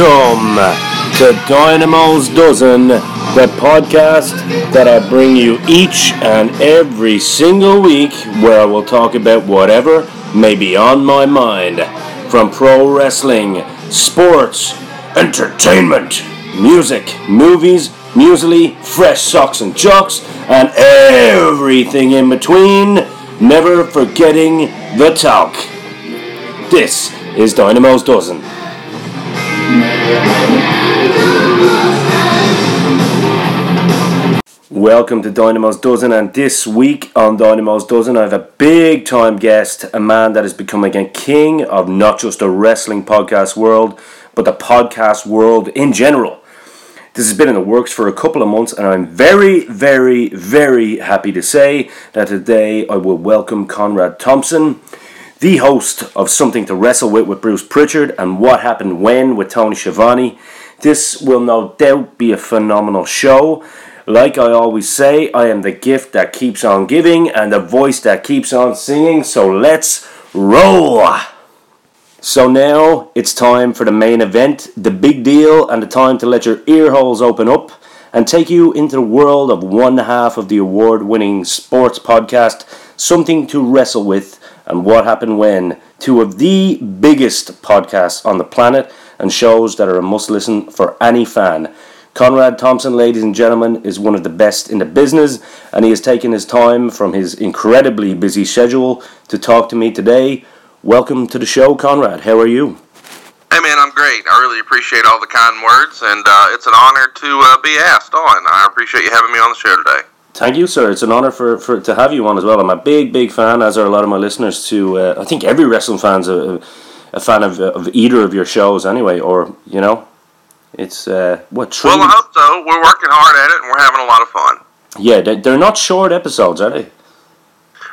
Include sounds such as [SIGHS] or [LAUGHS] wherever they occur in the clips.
Welcome to Dynamo's Dozen, the podcast that I bring you each and every single week where I will talk about whatever may be on my mind from pro wrestling, sports, entertainment, music, movies, muesli, fresh socks and jocks, and everything in between, never forgetting the talk. This is Dynamo's Dozen. Welcome to Dynamo's Dozen, and this week on Dynamo's Dozen, I have a big time guest, a man that is becoming a king of not just the wrestling podcast world, but the podcast world in general. This has been in the works for a couple of months, and I'm very, very, very happy to say that today I will welcome Conrad Thompson, the host of Something to Wrestle With with Bruce Pritchard and What Happened When with Tony Schiavone. This will no doubt be a phenomenal show. Like I always say, I am the gift that keeps on giving and the voice that keeps on singing, so let's roll! So now it's time for the main event, the big deal, and the time to let your ear holes open up and take you into the world of one half of the award winning sports podcast, Something to Wrestle With and What Happened When, two of the biggest podcasts on the planet and shows that are a must listen for any fan. Conrad Thompson, ladies and gentlemen, is one of the best in the business, and he has taken his time from his incredibly busy schedule to talk to me today. Welcome to the show, Conrad. How are you? Hey, man, I'm great. I really appreciate all the kind words, and uh, it's an honor to uh, be asked on. I appreciate you having me on the show today. Thank you, sir. It's an honor for, for to have you on as well. I'm a big, big fan, as are a lot of my listeners. To uh, I think every wrestling fan's a, a fan of, of either of your shows, anyway. Or you know, it's uh, what. Three Well, I hope so. We're working hard at it, and we're having a lot of fun. Yeah, they- they're not short episodes, are they?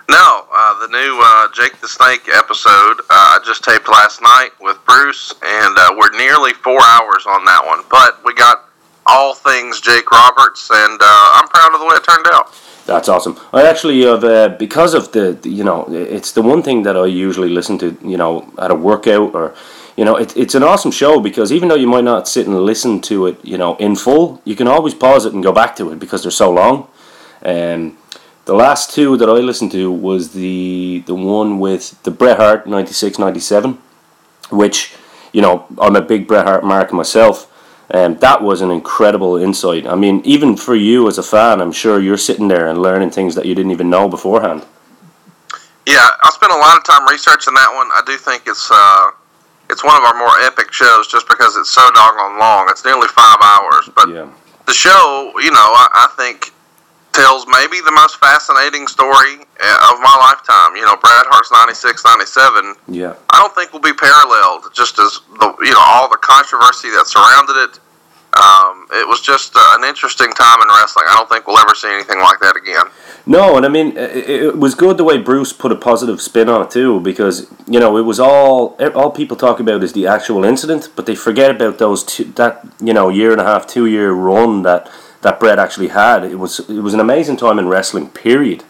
No, uh, the new uh, Jake the Snake episode uh, I just taped last night with Bruce, and uh, we're nearly four hours on that one. But we got all things Jake Roberts, and uh, I'm proud of the way it turned out. That's awesome. I actually have uh, because of the, you know it's the one thing that I usually listen to you know at a workout or you know it, it's an awesome show because even though you might not sit and listen to it you know in full you can always pause it and go back to it because they're so long. Um, the last two that I listened to was the the one with the Bret Hart 96 97 which you know I'm a big Bret Hart mark myself. And that was an incredible insight. I mean, even for you as a fan, I'm sure you're sitting there and learning things that you didn't even know beforehand. Yeah, I spent a lot of time researching that one. I do think it's uh, it's one of our more epic shows just because it's so doggone long. It's nearly five hours, but Yeah. the show, you know, I, I think tells maybe the most fascinating story uh, of my lifetime. You know, Bret Hart's 96, 97. Yeah. I don't think will be paralleled just as the you know all the controversy that surrounded it. Um, it was just uh, an interesting time in wrestling. I don't think we'll ever see anything like that again. No, and I mean, it, it was good the way Bruce put a positive spin on it too, because you know it was all all people talk about is the actual incident, but they forget about those two, that you know year and a half, two year run that that Bret actually had. It was it was an amazing time in wrestling. Period.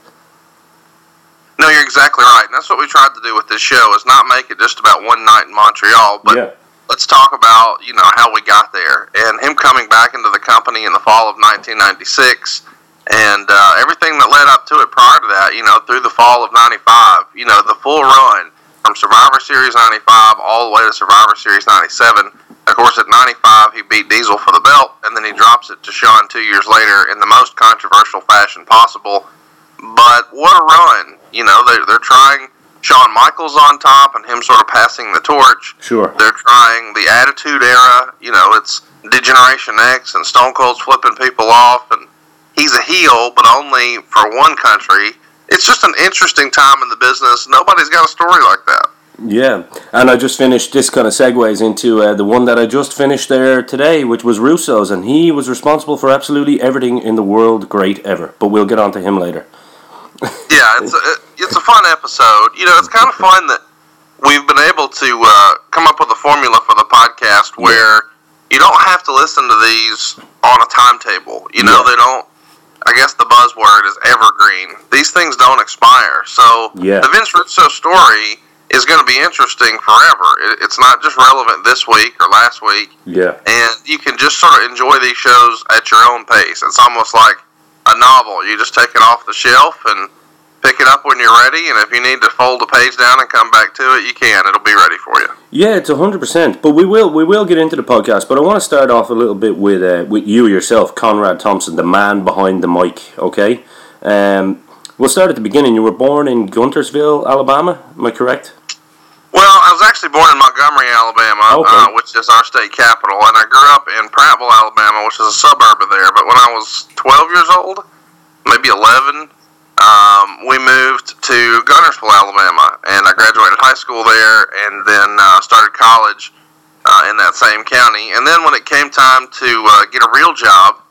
No, you're exactly right, and that's what we tried to do with this show is not make it just about one night in Montreal, but yeah. let's talk about you know how we got there and him coming back into the company in the fall of 1996 and uh, everything that led up to it prior to that you know through the fall of 95 you know the full run from survivor series 95 all the way to survivor series 97 of course at 95 he beat diesel for the belt and then he drops it to sean two years later in the most controversial fashion possible but what a run you know they're, they're trying Shawn Michaels on top and him sort of passing the torch Sure. they're trying the Attitude Era. You know, it's D-Generation X and Stone Cold's flipping people off, and he's a heel, but only for one country. It's just an interesting time in the business. Nobody's got a story like that. Yeah, and I just finished. This kind of segues into uh, the one that I just finished there today, which was Russo's, and he was responsible for absolutely everything in the world great ever. But we'll get on to him later. [LAUGHS] Yeah, it's a, it's a fun episode. You know, it's kind of fun that we've been able to uh, come up with a formula for the podcast where you don't have to listen to these on a timetable. You know, Yeah. they don't. I guess the buzzword is evergreen. These things don't expire. So Yeah. the Vince Russo story is going to be interesting forever. It's not just relevant this week or last week. Yeah. And you can just sort of enjoy these shows at your own pace. It's almost like a novel. You just take it off the shelf and pick it up when you're ready. And if you need to fold the page down and come back to it, you can. It'll be ready for you. Yeah, it's hundred percent. But we will we will get into the podcast. But I want to start off a little bit with uh, with you yourself, Conrad Thompson, the man behind the mic. Okay. Um, we'll start at the beginning. You were born in Guntersville, Alabama. Am I correct? Well, I was actually born in Montgomery, Alabama, Okay. uh, which is our state capital, and I grew up in Prattville, Alabama, which is a suburb of there. But when I was 12 years old, maybe 11, um, we moved to Guntersville, Alabama, and I graduated high school there, and then uh, started college uh, in that same county. And then when it came time to uh, get a real job,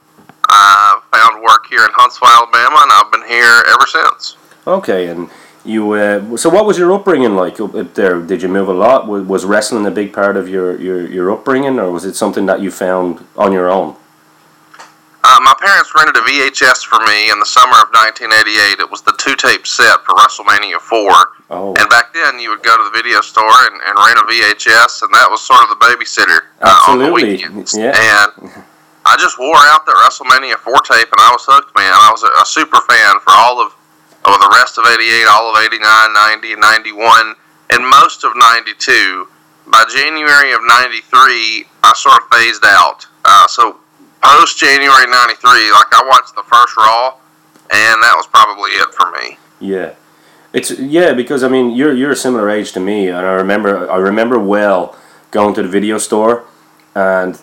I found work here in Huntsville, Alabama, and I've been here ever since. Okay, and you. Uh, so, what was your upbringing like up there? Did you move a lot? Was, wrestling a big part of your, your, your upbringing, or was it something that you found on your own? Uh, my parents rented a VHS for me in the summer of 1988. It was the two tape set for WrestleMania 4. Oh, And back then, you would go to the video store and, and rent a VHS, and that was sort of the babysitter uh, on the weekends. yeah. And I just wore out that WrestleMania 4 tape, and I was hooked, man. I was a, a super fan for all of, of the rest of 88, all of 89, 90, and 91, and most of 92. By January of 93, I sort of phased out. Uh, so post January 93, like I watched the first Raw, and that was probably it for me. yeah. It's yeah because I mean you're you're a similar age to me, and I remember I remember well going to the video store, and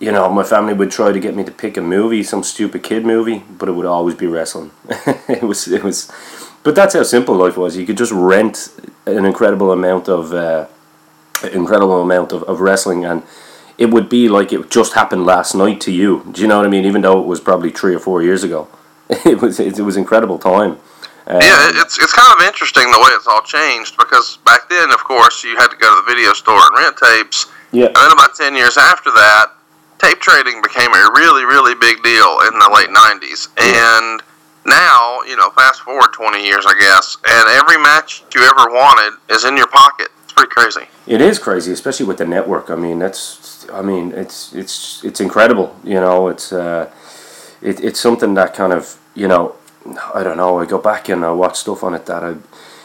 you know my family would try to get me to pick a movie, some stupid kid movie, but it would always be wrestling. [LAUGHS] it was it was, but that's how simple life was. You could just rent an incredible amount of. Uh, incredible amount of, of wrestling and it would be like it just happened last night to you do you know what I mean even though it was probably three or four years ago [LAUGHS] it was it, was incredible time um, Yeah, it's it's kind of interesting the way it's all changed because back then, of course, you had to go to the video store and rent tapes, yeah and then about ten years after that, tape trading became a really really big deal in the late '90s, and now you know, fast forward 20 years, I guess, and every match you ever wanted is in your pocket. It's pretty crazy. it is crazy especially with the network I mean that's I mean it's it's it's incredible you know it's uh it, it's something that kind of you know I don't know I go back and I watch stuff on it that I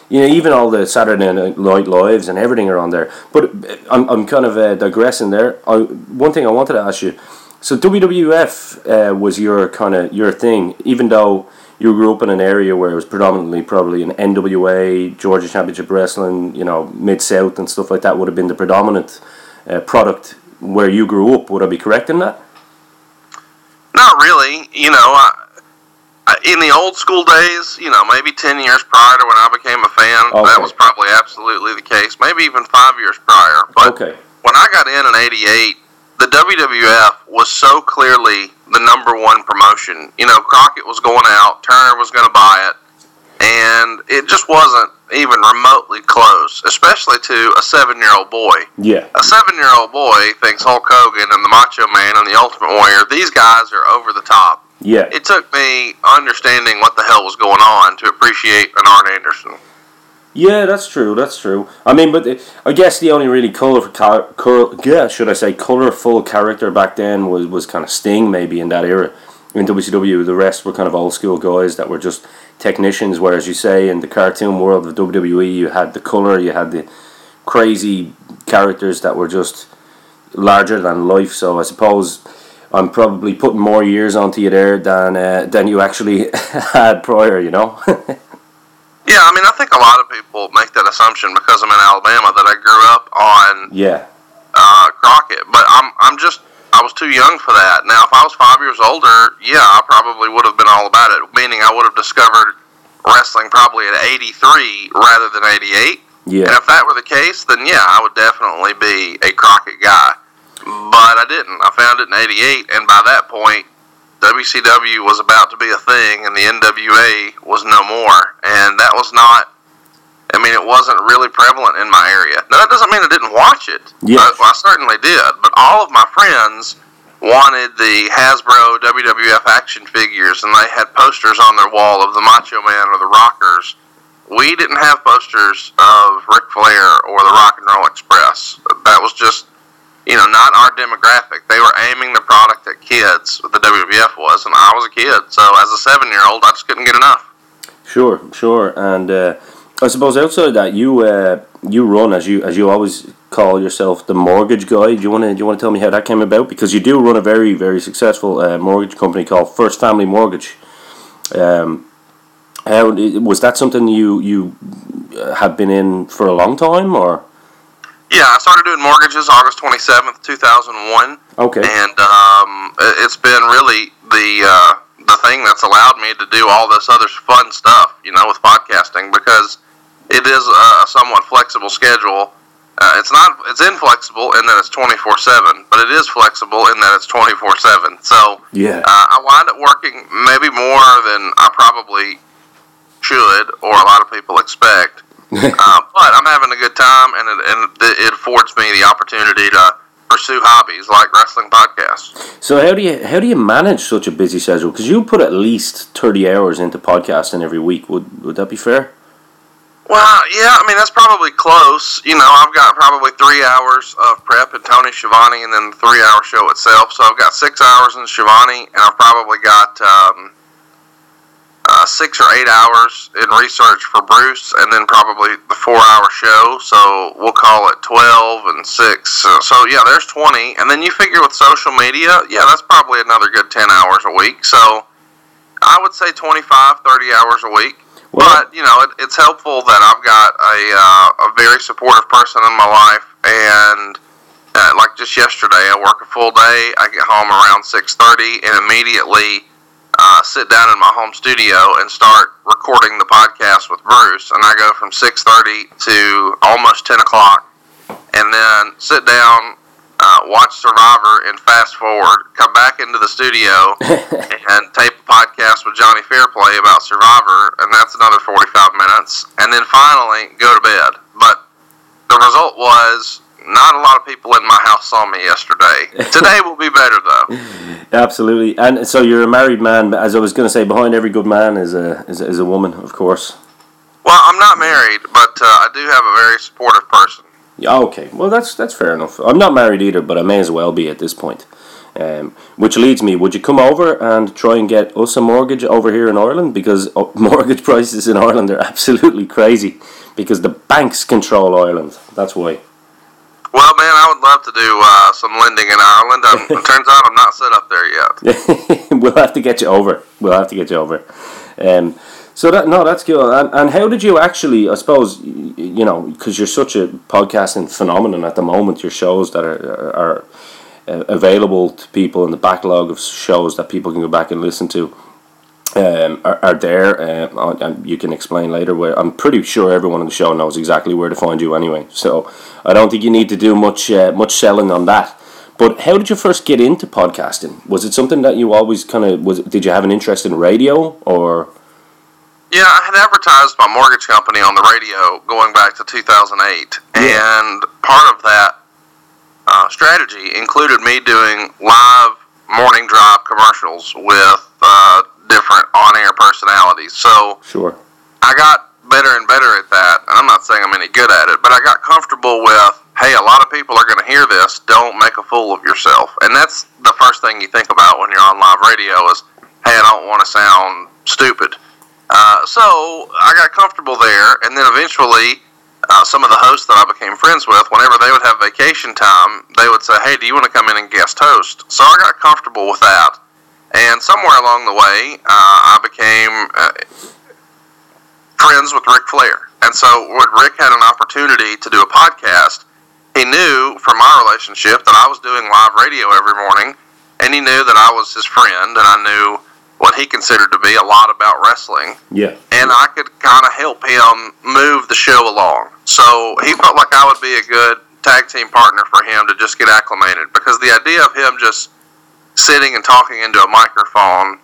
you know, even all the Saturday Night Lives and everything are on there. But I'm, I'm kind of uh, digressing there. I, one thing I wanted to ask you. So WWF uh, was your kind of your thing, even though you grew up in an area where it was predominantly probably an NWA, Georgia Championship Wrestling, you know, Mid South and stuff like that would have been the predominant uh, product where you grew up. Would I be correct in that? Not really. You know, I, in the old school days, you know, maybe 10 years prior to when I became a fan, that was probably absolutely the case. Maybe even five years prior. But Okay. when I got in in 88, the WWF was so clearly the number one promotion. You know, Crockett was going out, Turner was going to buy it, and it just wasn't even remotely close, especially to a seven year old boy Yeah. a seven year old boy thinks Hulk Hogan and the Macho Man and the Ultimate Warrior, these guys are over the top. Yeah. It took me understanding what the hell was going on to appreciate an Arn Anderson. Yeah, that's true. That's true. I mean, but the, I guess the only really colorful, car, col- yeah, should I say, colorful character back then was was kind of Sting, maybe in that era. In WCW, the rest were kind of old school guys that were just technicians. Whereas you say in the cartoon world of WWE, you had the color, you had the crazy characters that were just larger than life. So I suppose I'm probably putting more years onto you there than uh, than you actually [LAUGHS] had prior. You know. [LAUGHS] Yeah, I mean, I think a lot of people make that assumption because I'm in Alabama that I grew up on yeah. uh, Crockett, but I'm I'm just I was too young for that. Now, if I was five years older, yeah, I probably would have been all about it. Meaning, I would have discovered wrestling probably at 83 rather than 88. Yeah. And if that were the case, then yeah, I would definitely be a Crockett guy. But I didn't. I found it in '88, and by that point, WCW was about to be a thing, and the NWA was no more. And that was not. I mean, it wasn't really prevalent in my area. Now that doesn't mean I didn't watch it. Yes. I, I certainly did. But all of my friends wanted the Hasbro WWF action figures, and they had posters on their wall of the Macho Man or the Rockers. we didn't have posters of Ric Flair or the Rock and Roll Express. That was just, you know, not our demographic. They were aiming the product at kids. What the WWF was, and I was a kid. So as a seven-year-old, I just couldn't get enough. Sure, sure, and uh, I suppose outside of that, you uh, you run as you as you always call yourself the mortgage guy. Do you want to do you want to tell me how that came about? Because you do run a very very successful uh, mortgage company called First Family Mortgage. Um, how was that something you you have been in for a long time or? Yeah, I started doing mortgages August twenty seventh, two thousand one. Okay. And um, it's been really the uh, the thing that's allowed me to do all this other fun stuff, you know, with podcasting because it is a somewhat flexible schedule. Uh, it's not it's inflexible in that it's twenty four seven, but it is flexible in that it's twenty four seven. So yeah, uh, I wind up working maybe more than I probably should, or a lot of people expect. Uh, but I'm having a good time, and it, and it affords me the opportunity to pursue hobbies like wrestling podcasts. So how do you how do you manage such a busy schedule? Because you put at least thirty hours into podcasting every week. Would would that be fair? Well, yeah, I mean that's probably close. You know, I've got probably three hours of prep and Tony Schiavone, and then the three-hour show itself. So I've got six hours in Schiavone, and I've probably got um, uh, six or eight hours in research for Bruce, and then probably the four-hour show. So we'll call it twelve and six. So, so yeah, there's twenty, and then you figure with social media, yeah, that's probably another good ten hours a week. So I would say 25, 30 hours a week. Well, but you know, it, it's helpful that I've got a uh, a very supportive person in my life, and uh, like just yesterday, I work a full day. I get home around six thirty, and immediately uh, sit down in my home studio and start recording the podcast with Bruce. And I go from six thirty to almost ten o'clock, and then sit down, uh, watch Survivor, and fast forward, come back into the studio [LAUGHS] and tape a podcast with Johnny Fairplay about Survivor, and that's another forty-five minutes, and then finally go to bed. But the result was not a lot of people in my house saw me yesterday. [LAUGHS] Today will be better though. Absolutely, and so you're a married man. But as I was going to say, behind every good man is a is, is a woman, of course. Well, I'm not married, but uh, I do have a very supportive person. Yeah, okay. Well, that's that's fair enough. I'm not married either, but I may as well be at this point. Um, which leads me, would you come over and try and get us a mortgage over here in Ireland? Because uh, [LAUGHS] mortgage prices in Ireland are absolutely crazy. Because the banks control Ireland. That's why. Well, man, I would love to do uh, some lending in Ireland. Um, [LAUGHS] it turns out I'm not set up there yet. [LAUGHS] we'll have to get you over. We'll have to get you over. Um, so that no, that's cool. And, and how did you actually? I suppose you know because you're such a podcasting phenomenon at the moment. Your shows that are are uh, available to people in the backlog of shows that people can go back and listen to um, are, are there. Uh, and you can explain later. Where I'm pretty sure everyone on the show knows exactly where to find you anyway. So I don't think you need to do much uh, much selling on that. But how did you first get into podcasting? Was it something that you always kind of was? Did you have an interest in radio or? Yeah, I had advertised my mortgage company on the radio going back to 2008, yeah. and part of that uh, strategy included me doing live morning drive commercials with uh, different on-air personalities. So sure, I got better and better at that. And I'm not saying I'm any good at it, but I got comfortable with, hey, a lot of people are going to hear this. Don't make a fool of yourself. And that's the first thing you think about when you're on live radio is, hey, I don't want to sound stupid. Uh, so I got comfortable there, and then eventually, uh, some of the hosts that I became friends with, whenever they would have vacation time, they would say, "Hey, do you want to come in and guest host?" So I got comfortable with that, and somewhere along the way, uh, I became uh, friends with Ric Flair. And so when Ric had an opportunity to do a podcast, he knew from my relationship that I was doing live radio every morning, and he knew that I was his friend, and I knew what he considered to be a lot about wrestling. Yeah. And I could kind of help him move the show along. So he felt like I would be a good tag team partner for him to just get acclimated because the idea of him just sitting and talking into a microphone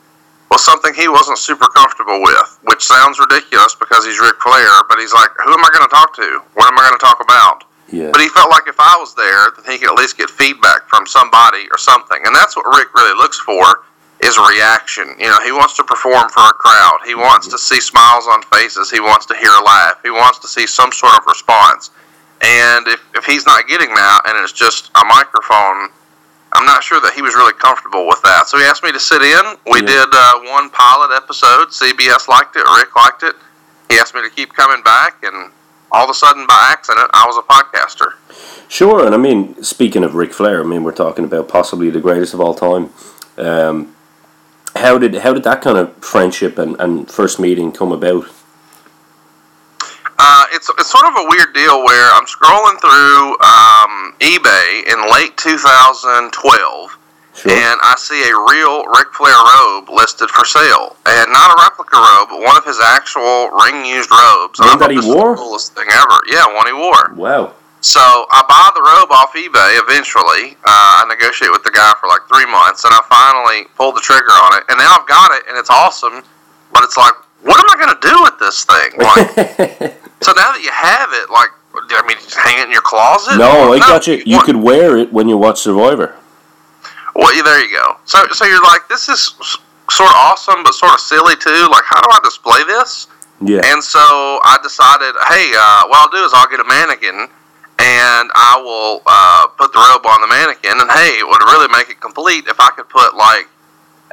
was something he wasn't super comfortable with, which sounds ridiculous because he's Ric Flair, but he's like, who am I going to talk to? What am I going to talk about? Yeah. But he felt like if I was there, that he could at least get feedback from somebody or something. And that's what Ric really looks for is a reaction. You know, he wants to perform for a crowd. He wants to see smiles on faces. He wants to hear a laugh. He wants to see some sort of response. And if, if he's not getting that and it's just a microphone, I'm not sure that he was really comfortable with that. So he asked me to sit in. We Yeah. did uh, one pilot episode. CBS liked it. Ric liked it. He asked me to keep coming back, and all of a sudden, by accident, I was a podcaster. Sure, and I mean, speaking of Ric Flair, I mean, we're talking about possibly the greatest of all time. Um, how did how did that kind of friendship and, and first meeting come about? Uh, it's it's sort of a weird deal where I'm scrolling through um, eBay in late 2012, Sure. and I see a real Ric Flair robe listed for sale, and not a replica robe, but one of his actual ring used robes. One that he wore? the coolest thing ever. Yeah, one he wore. wow. So I buy the robe off eBay eventually. Uh, I negotiate with the guy for like three months, and I finally pull the trigger on it. And now I've got it, and it's awesome. But it's like, what am I going to do with this thing? Like, [LAUGHS] so now that you have it, like, I mean, just hang it in your closet? no, I got you. You could wear it when you watch Survivor. Well, yeah, there you go. So, so you're like, this is sort of awesome, but sort of silly too. Like, how do I display this? Yeah. And so I decided, hey, uh, what I'll do is I'll get a mannequin and I will uh, put the robe on the mannequin. And hey, it would really make it complete if I could put like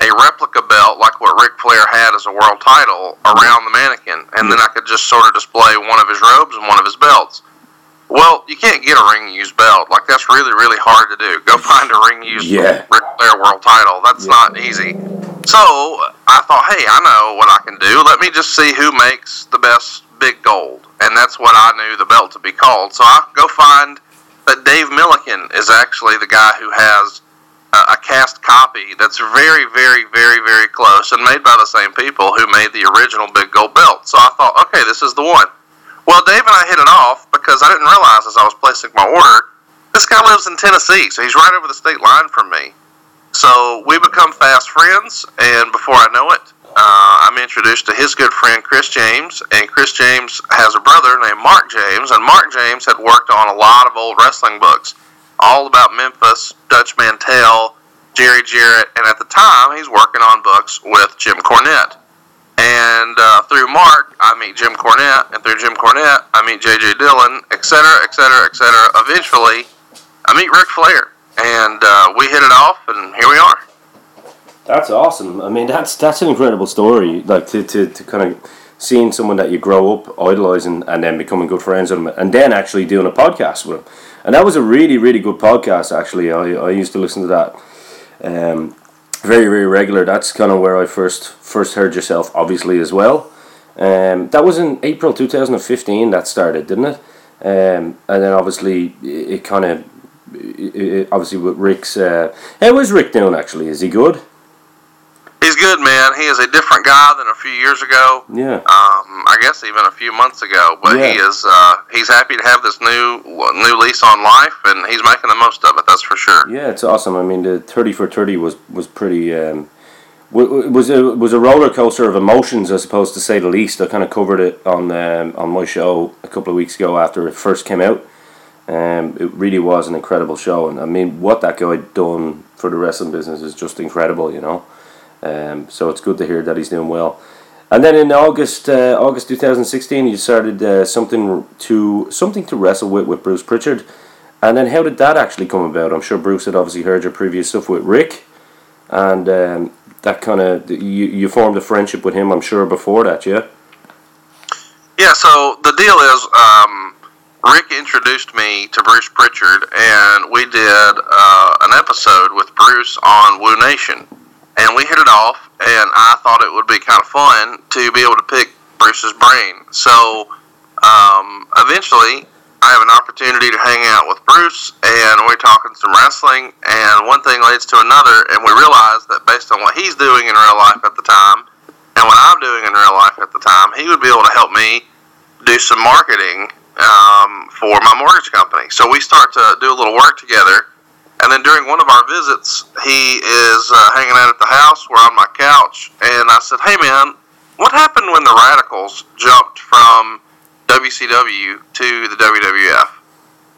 a replica belt, like what Ric Flair had as a world title, around the mannequin. And then I could just sort of display one of his robes and one of his belts. Well, you can't get a ring used belt. Like, that's really, really hard to do. Go [LAUGHS] find a ring used Yeah. Ric Flair world title. That's Yeah. not easy. So I thought, hey, I know what I can do. Let me just see who makes the best big gold, and that's what I knew the belt to be called. So I go find that Dave Millican is actually the guy who has a, cast copy that's very, very, very, very close and made by the same people who made the original big gold belt. So I thought, okay, this is the one. Well, Dave and I hit it off because I didn't realize as I was placing my order, this guy lives in Tennessee, so he's right over the state line from me. So we become fast friends, and before I know it, uh, I'm introduced to his good friend Chris James, and Chris James has a brother named Mark James, and Mark James had worked on a lot of old wrestling books, all about Memphis, Dutch Mantell, Jerry Jarrett, and at the time he's working on books with Jim Cornette. And uh, through Mark, I meet Jim Cornette, and through Jim Cornette, I meet J.J. Dillon, et cetera, et cetera, et cetera. Eventually, I meet Ric Flair, and uh, we hit it off, and here we are. That's awesome. I mean, that's that's an incredible story. Like to, to, to kind of seeing someone that you grow up idolizing and then becoming good friends with him, and then actually doing a podcast with him. And that was a really really good podcast. Actually, I, I used to listen to that um, very very regular. That's kind of where I first first heard yourself, obviously as well. Um, that was in April two thousand and fifteen. That started, didn't it? Um, and then obviously it, it kind of. Obviously, with Ric's, uh, how is Rick doing? Actually, is he good? He's good, man. He is a different guy than a few years ago. Yeah. Um, I guess even a few months ago. But he is uh, he's happy to have this new new lease on life, and he's making the most of it. That's for sure. Yeah, it's awesome. I mean, the thirty for thirty was was pretty. Um, wa- wa- was a was a roller coaster of emotions, I suppose, to say the least. I kind of covered it on um, on my show a couple of weeks ago after it first came out. Um, it really was an incredible show, and I mean, what that guy done for the wrestling business is just incredible, you know. Um, so it's good to hear that he's doing well. And then in August, uh, August two thousand sixteen, you started uh, something to something to wrestle with with Bruce Pritchard. And then how did that actually come about? I'm sure Bruce had obviously heard your previous stuff with Ric, and um, that kind of you you formed a friendship with him. I'm sure before that, yeah. Yeah, so the deal is, um, Ric introduced me to Bruce Pritchard, and we did uh, an episode with Bruce on Woo Nation, and we hit it off. And I thought it would be kind of fun to be able to pick Bruce's brain. So um, eventually, I have an opportunity to hang out with Bruce, and we're talking some wrestling, and one thing leads to another, and we realize that based on what he's doing in real life at the time, and what I'm doing in real life at the time, he would be able to help me do some marketing um, for my mortgage company. So we start to do a little work together. And then during one of our visits, he is uh, hanging out at the house. We're on my couch. And I said, Hey, man, what happened when the Radicals jumped from WCW to the WWF?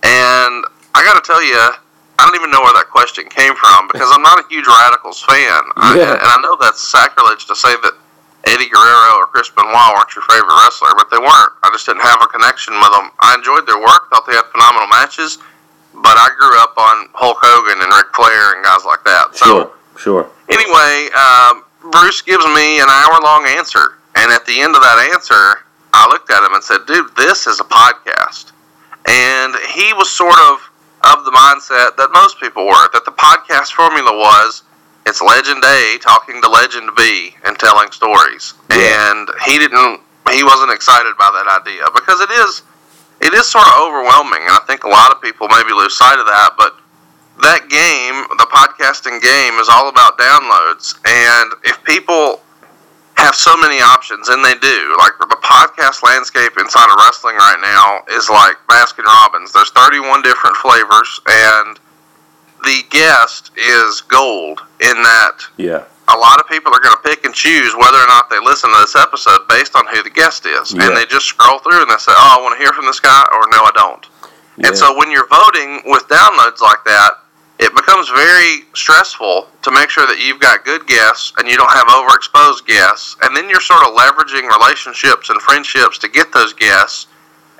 And I got to tell you, I don't even know where that question came from because I'm not a huge Radicals fan, I, [LAUGHS] Yeah. and I know that's sacrilege to say that Eddie Guerrero or Chris Benoit weren't your favorite wrestler, but they weren't. I just didn't have a connection with them. I enjoyed their work, thought they had phenomenal matches, but I grew up on Hulk Hogan and Ric Flair and guys like that. So Sure, sure. anyway, um, Bruce gives me an hour long answer, and at the end of that answer, I looked at him and said, "Dude, this is a podcast." And he was sort of of the mindset that most people were that the podcast formula was it's legend A talking to legend B and telling stories. Yeah. And he didn't he wasn't excited by that idea because it is it is sort of overwhelming and I think a lot of people maybe lose sight of that, but that game, the podcasting game, is all about downloads. And if people have so many options, and they do, like the podcast landscape inside of wrestling right now is like Baskin Robbins. There's 31 different flavors, and the guest is gold in that Yeah, a lot of people are going to pick and choose whether or not they listen to this episode based on who the guest is. Yeah. And they just scroll through and they say, oh, I want to hear from this guy, or no, I don't. yeah. And so when you're voting with downloads like that, it becomes very stressful to make sure that you've got good guests and you don't have overexposed guests. And then you're sort of leveraging relationships and friendships to get those guests.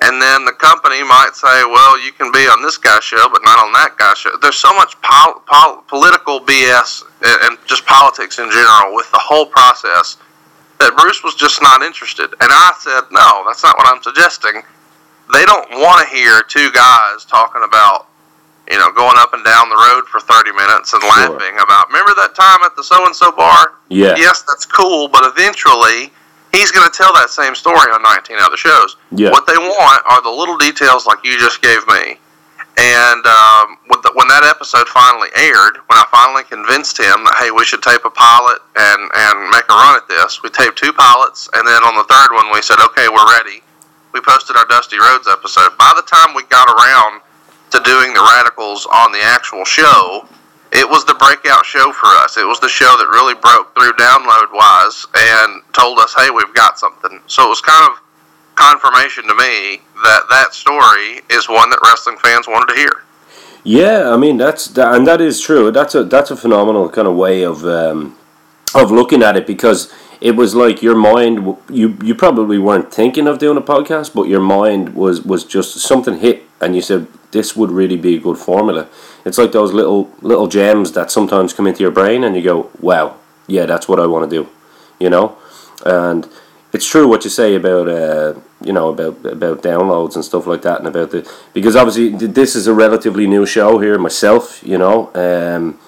And then the company might say, well, you can be on this guy's show, but not on that guy's show. There's so much pol- pol- political BS and and just politics in general with the whole process that Bruce was just not interested. And I said, no, that's not what I'm suggesting they don't want to hear two guys talking about, you know, going up and down the road for 30 minutes and Sure. laughing about, remember that time at the so and so bar? yeah, Yes, that's cool, but eventually he's going to tell that same story on 19 other shows. yeah, What they want are the little details like you just gave me. And um, with the, when that episode finally aired, when I finally convinced him that hey, we should tape a pilot and and make a run at this, we taped two pilots, and then on the third one we said, okay, we're ready. We posted our Dusty Rhodes episode. By the time we got around to doing the Radicals on the actual show, it was the breakout show for us. It was the show that really broke through download wise and told us, hey, we've got something. So it was kind of confirmation to me that that story is one that wrestling fans wanted to hear. yeah. I mean, that's that, and that is true. That's a that's a phenomenal kind of way of um, of looking at it because it was like your mind. You you probably weren't thinking of doing a podcast, but your mind was was just something hit, and you said this would really be a good formula. It's like those little little gems that sometimes come into your brain, and you go, "Wow, yeah, that's what I want to do," you know, and it's true what you say about uh, you know about about downloads and stuff like that, and about the because obviously this is a relatively new show here myself, you know. Um,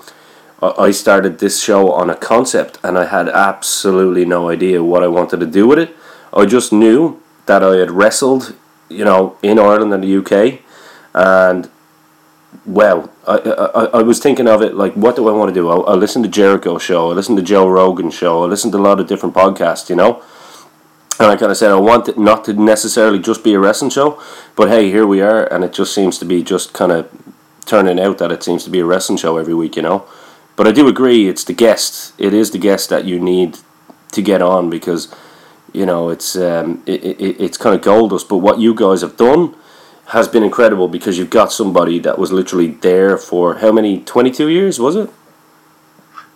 I I started this show on a concept, and I had absolutely no idea what I wanted to do with it. I just knew that I had wrestled, you know, in Ireland and the UK, and well, I, I, I was thinking of it like, what do I want to do? I, I listen to Jericho show, I listen to Joe Rogan show, I listen to a lot of different podcasts, you know. And I kind of said I want it not to necessarily just be a wrestling show, but hey, here we are, and it just seems to be just kind of turning out that it seems to be a wrestling show every week, you know. But I do agree, it's the guest. It is the guest that you need to get on because, you know, it's um, it, it, it's kind of gold dust. But what you guys have done has been incredible because you've got somebody that was literally there for how many? Twenty two years was it?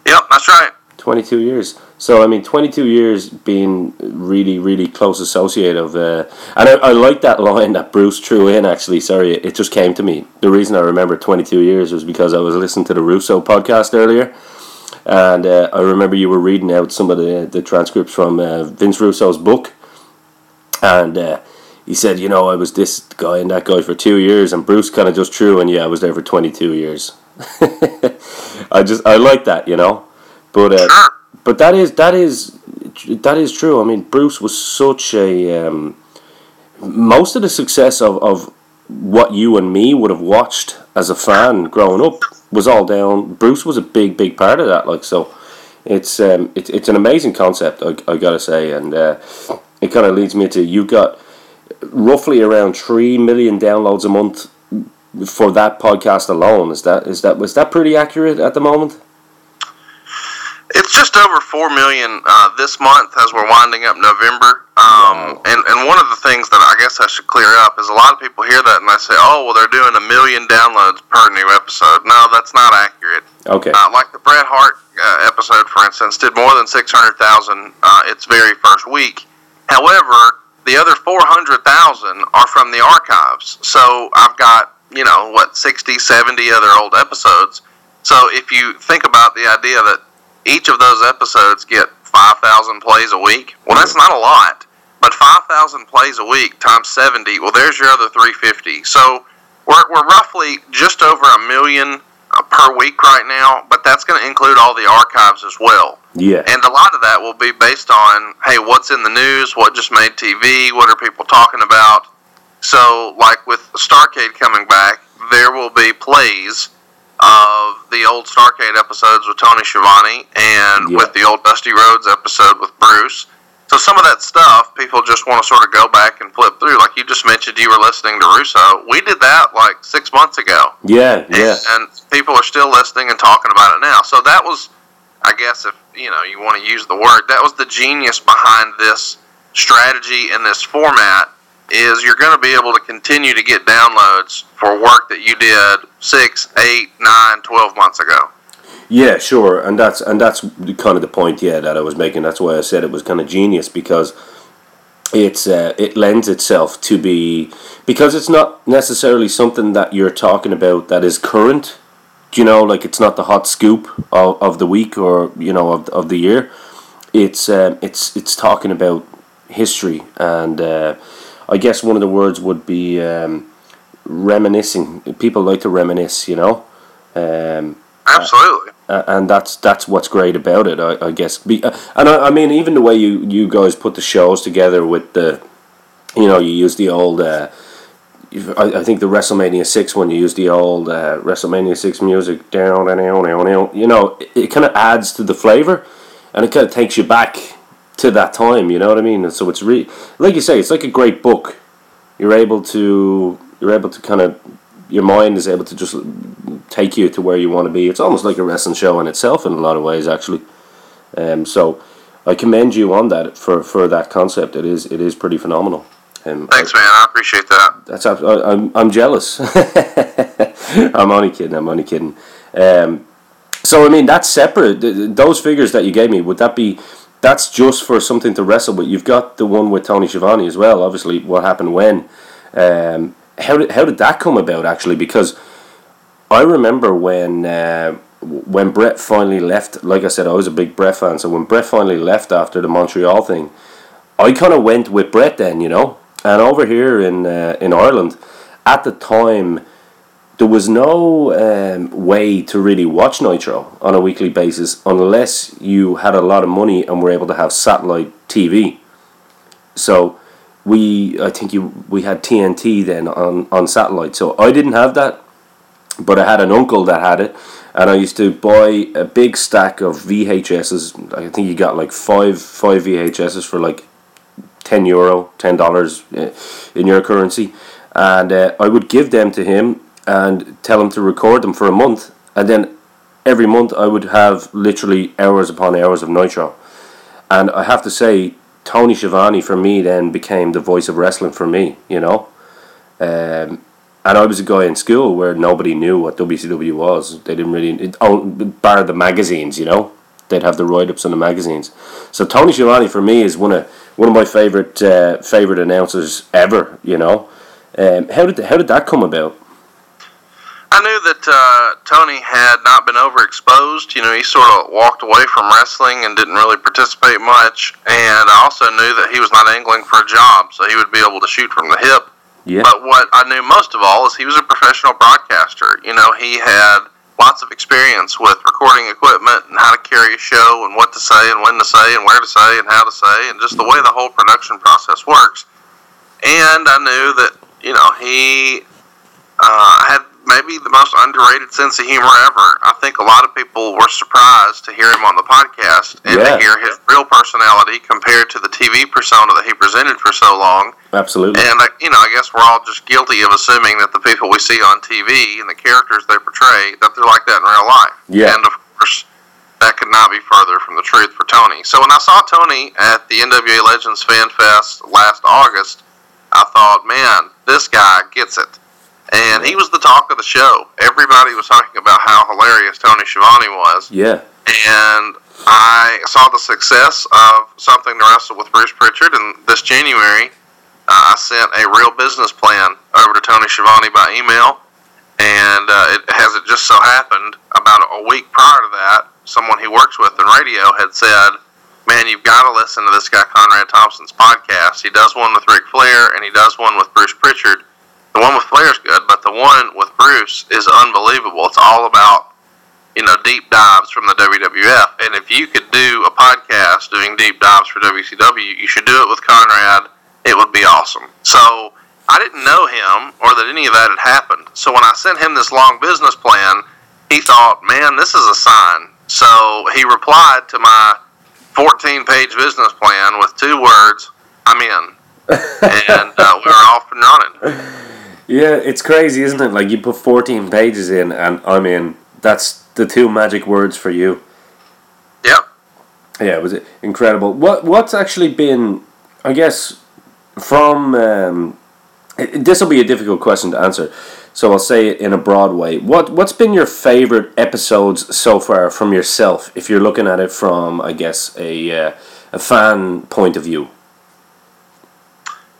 Yep, that's right. 22 years. So I mean, 22 years being really, really close associate of, uh, and I, I like that line that Bruce threw in. Actually, sorry, it just came to me. The reason I remember 22 years was because I was listening to the Russo podcast earlier, and uh, I remember you were reading out some of the the transcripts from uh, Vince Russo's book, and. He said, you know, I was this guy and that guy for two years, and Bruce kind of just threw, and yeah, I was there for 22 years. [LAUGHS] I just, I like that, you know. But uh, but that is that is that is true. I mean, Bruce was such a um, most of the success of, of what you and me would have watched as a fan growing up was all down. Bruce was a big big part of that. Like so, it's um, it's it's an amazing concept. I, I gotta say, and uh, it kind of leads me to you got roughly around three million downloads a month for that podcast alone. Is that is that was that pretty accurate at the moment? It's just over four million uh, this month as we're winding up November. Um, and and one of the things that I guess I should clear up is a lot of people hear that and they say, "Oh, well, they're doing a million downloads per new episode." No, that's not accurate. Okay. Uh, like the Bret Hart uh, episode, for instance, did more than six hundred thousand uh, its very first week. However, the other four hundred thousand are from the archives. So I've got you know what 60, 70 other old episodes. So if you think about the idea that each of those episodes get 5,000 plays a week. Well, that's not a lot, but 5,000 plays a week times 70, well, there's your other 350. So we're, we're roughly just over a million uh, per week right now, but that's going to include all the archives as well. Yeah. And a lot of that will be based on, hey, what's in the news? What just made TV? What are people talking about? So, like with Starcade coming back, there will be plays of the old Starcade episodes with Tony Schiavone and Yeah. with the old Dusty Rhodes episode with Bruce. So some of that stuff, people just want to sort of go back and flip through. Like you just mentioned, you were listening to Russo. We did that like six months ago, Yeah, yeah. and people are still listening and talking about it now. So that was, I guess, if you know you want to use the word, that was the genius behind this strategy and this format. Is you're going to be able to continue to get downloads for work that you did six, eight, nine, twelve months ago. Yeah, sure, and that's and that's kind of the point, yeah, that I was making. That's why I said it was kind of genius because it's uh, it lends itself to be because it's not necessarily something that you're talking about that is current. You know, like it's not the hot scoop of, of the week or you know of, of the year. It's um, it's it's talking about history, and uh, I guess one of the words would be um, reminiscing. People like to reminisce, you know. Um, Absolutely. uh, and that's that's what's great about it, I, I guess. Be, uh, and I, I mean, even the way you you guys put the shows together with the, you know, you use the old. I, I think the WrestleMania six one you use the old uh, WrestleMania six music down and down down down. You know, it, it kind of adds to the flavor, and it kind of takes you back to that time. You know what I mean? And so it's re like you say, it's like a great book. You're able to you're able to kind of your mind is able to just take you to where you want to be. It's almost like a wrestling show in itself in a lot of ways, actually. Um, so I commend you on that for, for that concept. It is it is pretty phenomenal. Um, Thanks, man. I appreciate that. that's I, I'm I'm jealous. [LAUGHS] I'm only kidding. I'm only kidding. Um, so I mean that's separate. Th- th- Those figures that you gave me would that be? That's just for something to wrestle with. You've got the one with Tony Schiavone as well. Obviously, what happened when? Um, how did how did that come about actually? Because I remember when uh, when Bret finally left. Like I said, I was a big Bret fan. So when Bret finally left after the Montreal thing, I kind of went with Bret then, you know. And over here in uh, in Ireland, at the time, there was no um, way to really watch Nitro on a weekly basis unless you had a lot of money and were able to have satellite TV. So we, I think you, we had TNT then on on satellite. So I didn't have that, but I had an uncle that had it, and I used to buy a big stack of VHSs. I think you got like five five VHSs for like ten euro, ten dollars uh, in your currency, and uh, I would give them to him and tell him to record them for a month, and then every month I would have literally hours upon hours of Nitro, and I have to say. Tony Schiavone for me then became the voice of wrestling for me, you know. Um, and I was a guy in school where nobody knew what WCW was. They didn't really, it, oh, bar the magazines, you know. They'd have the write ups in the magazines. So Tony Schiavone for me is one of one of my favorite uh, favorite announcers ever. You know, um, how did how did that come about? I knew that uh, Tony had not been overexposed. You know, he sort of walked away from wrestling and didn't really participate much. And I also knew that he was not angling for a job, so he would be able to shoot from the hip. Yeah, But what I knew most of all is he was a professional broadcaster. You know, he had lots of experience with recording equipment and how to carry a show and what to say and when to say and where to say and how to say and just the way the whole production process works. And I knew that, you know, he uh, had maybe the most underrated sense of humor ever. I think a lot of people were surprised to hear him on the podcast and Yeah. to hear his real personality compared to the TV persona that he presented for so long. absolutely. And uh, you know, I guess we're all just guilty of assuming that the people we see on TV and the characters they portray that they're like that in real life. Yeah. And of course, that could not be further from the truth for Tony. So when I saw Tony at the NWA Legends Fan Fest last August, I thought, man, this guy gets it. And he was the talk of the show. Everybody was talking about how hilarious Tony Schiavone was. Yeah. And I saw the success of something to wrestle with Bruce Pritchard, and this January, uh, I sent a real business plan over to Tony Schiavone by email. And uh, it has it just so happened about a week prior to that, someone he works with in radio had said, "Man, you've got to listen to this guy Conrad Thompson's podcast. He does one with Ric Flair, and he does one with Bruce Pritchard. The one with Flair's good, but the one with Bruce is unbelievable. It's all about." You know, deep dives from the WWF. And if you could do a podcast doing deep dives for WCW, you should do it with Conrad. It would be awesome. So, I didn't know him or that any of that had happened. So when I sent him this long business plan, he thought, man, this is a sign. So he replied to my 14 page business plan with two words I'm in. [LAUGHS] and uh, we were off and running. Yeah, it's crazy, isn't it? Like you put 14 pages in and I mean. That's the two magic words for you. Yeah. Yeah, it was incredible. What What's actually been, I guess, from. Um, this will be a difficult question to answer, so I'll say it in a broad way. What What's been your favorite episodes so far from yourself, if you're looking at it from, I guess, a uh, a fan point of view?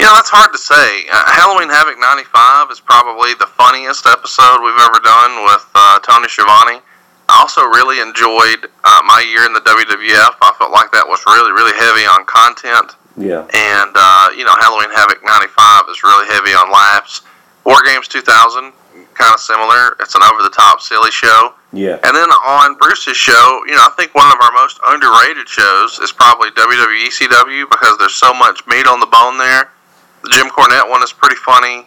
You know, that's hard to say. Uh, Halloween Havoc 95 is probably the funniest episode we've ever done with uh, Tony Schiavone. I also really enjoyed uh, my year in the WWF. I felt like that was really, really heavy on content. Yeah. And, uh, you know, Halloween Havoc 95 is really heavy on laughs. War Games 2000, kind of similar. It's an over the top, silly show. Yeah. And then on Bruce's show, you know, I think one of our most underrated shows is probably WWE CW because there's so much meat on the bone there. The Jim Cornette one is pretty funny.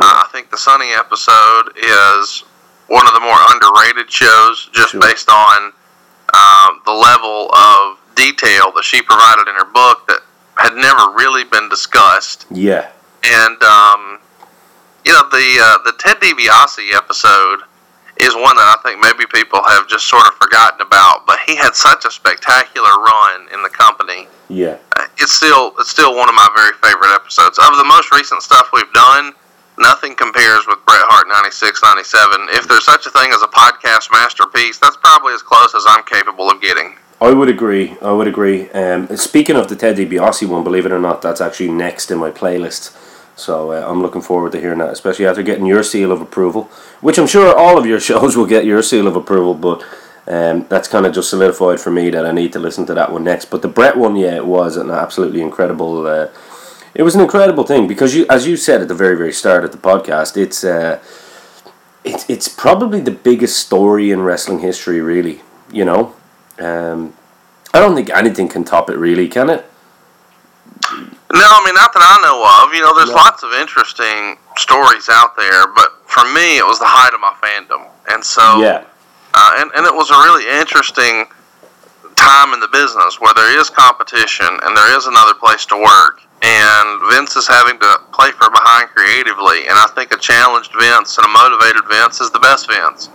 Uh, I think the Sunny episode is one of the more underrated shows just Sure. based on um, the level of detail that she provided in her book that had never really been discussed. Yeah. And um, you know the uh, the Ted DiBiase episode is one that I think maybe people have just sort of forgotten about. But he had such a spectacular run in the company. Yeah. It's still it's still one of my very favorite episodes. Of the most recent stuff we've done, nothing compares with Bret Hart 96, 97. If there's such a thing as a podcast masterpiece, that's probably as close as I'm capable of getting. I would agree. I would agree. Um, speaking of the Ted DiBiase one, believe it or not, that's actually next in my playlist. So uh, I'm looking forward to hearing that, especially after getting your seal of approval, which I'm sure all of your [LAUGHS] shows will get your seal of approval. But um, that's kind of just solidified for me that I need to listen to that one next. But the Bret one, yeah, it was an absolutely incredible. Uh, it was an incredible thing because you, as you said at the very very start of the podcast, it's uh, it's it's probably the biggest story in wrestling history, really. You know, um, I don't think anything can top it, really, can it? No, I mean not that I know of. You know, there's No. lots of interesting stories out there, but for me, it was the height of my fandom, and so Yeah, uh, and and it was a really interesting time in the business where there is competition and there is another place to work, and Vince is having to play from behind creatively, and I think a challenged Vince and a motivated Vince is the best Vince,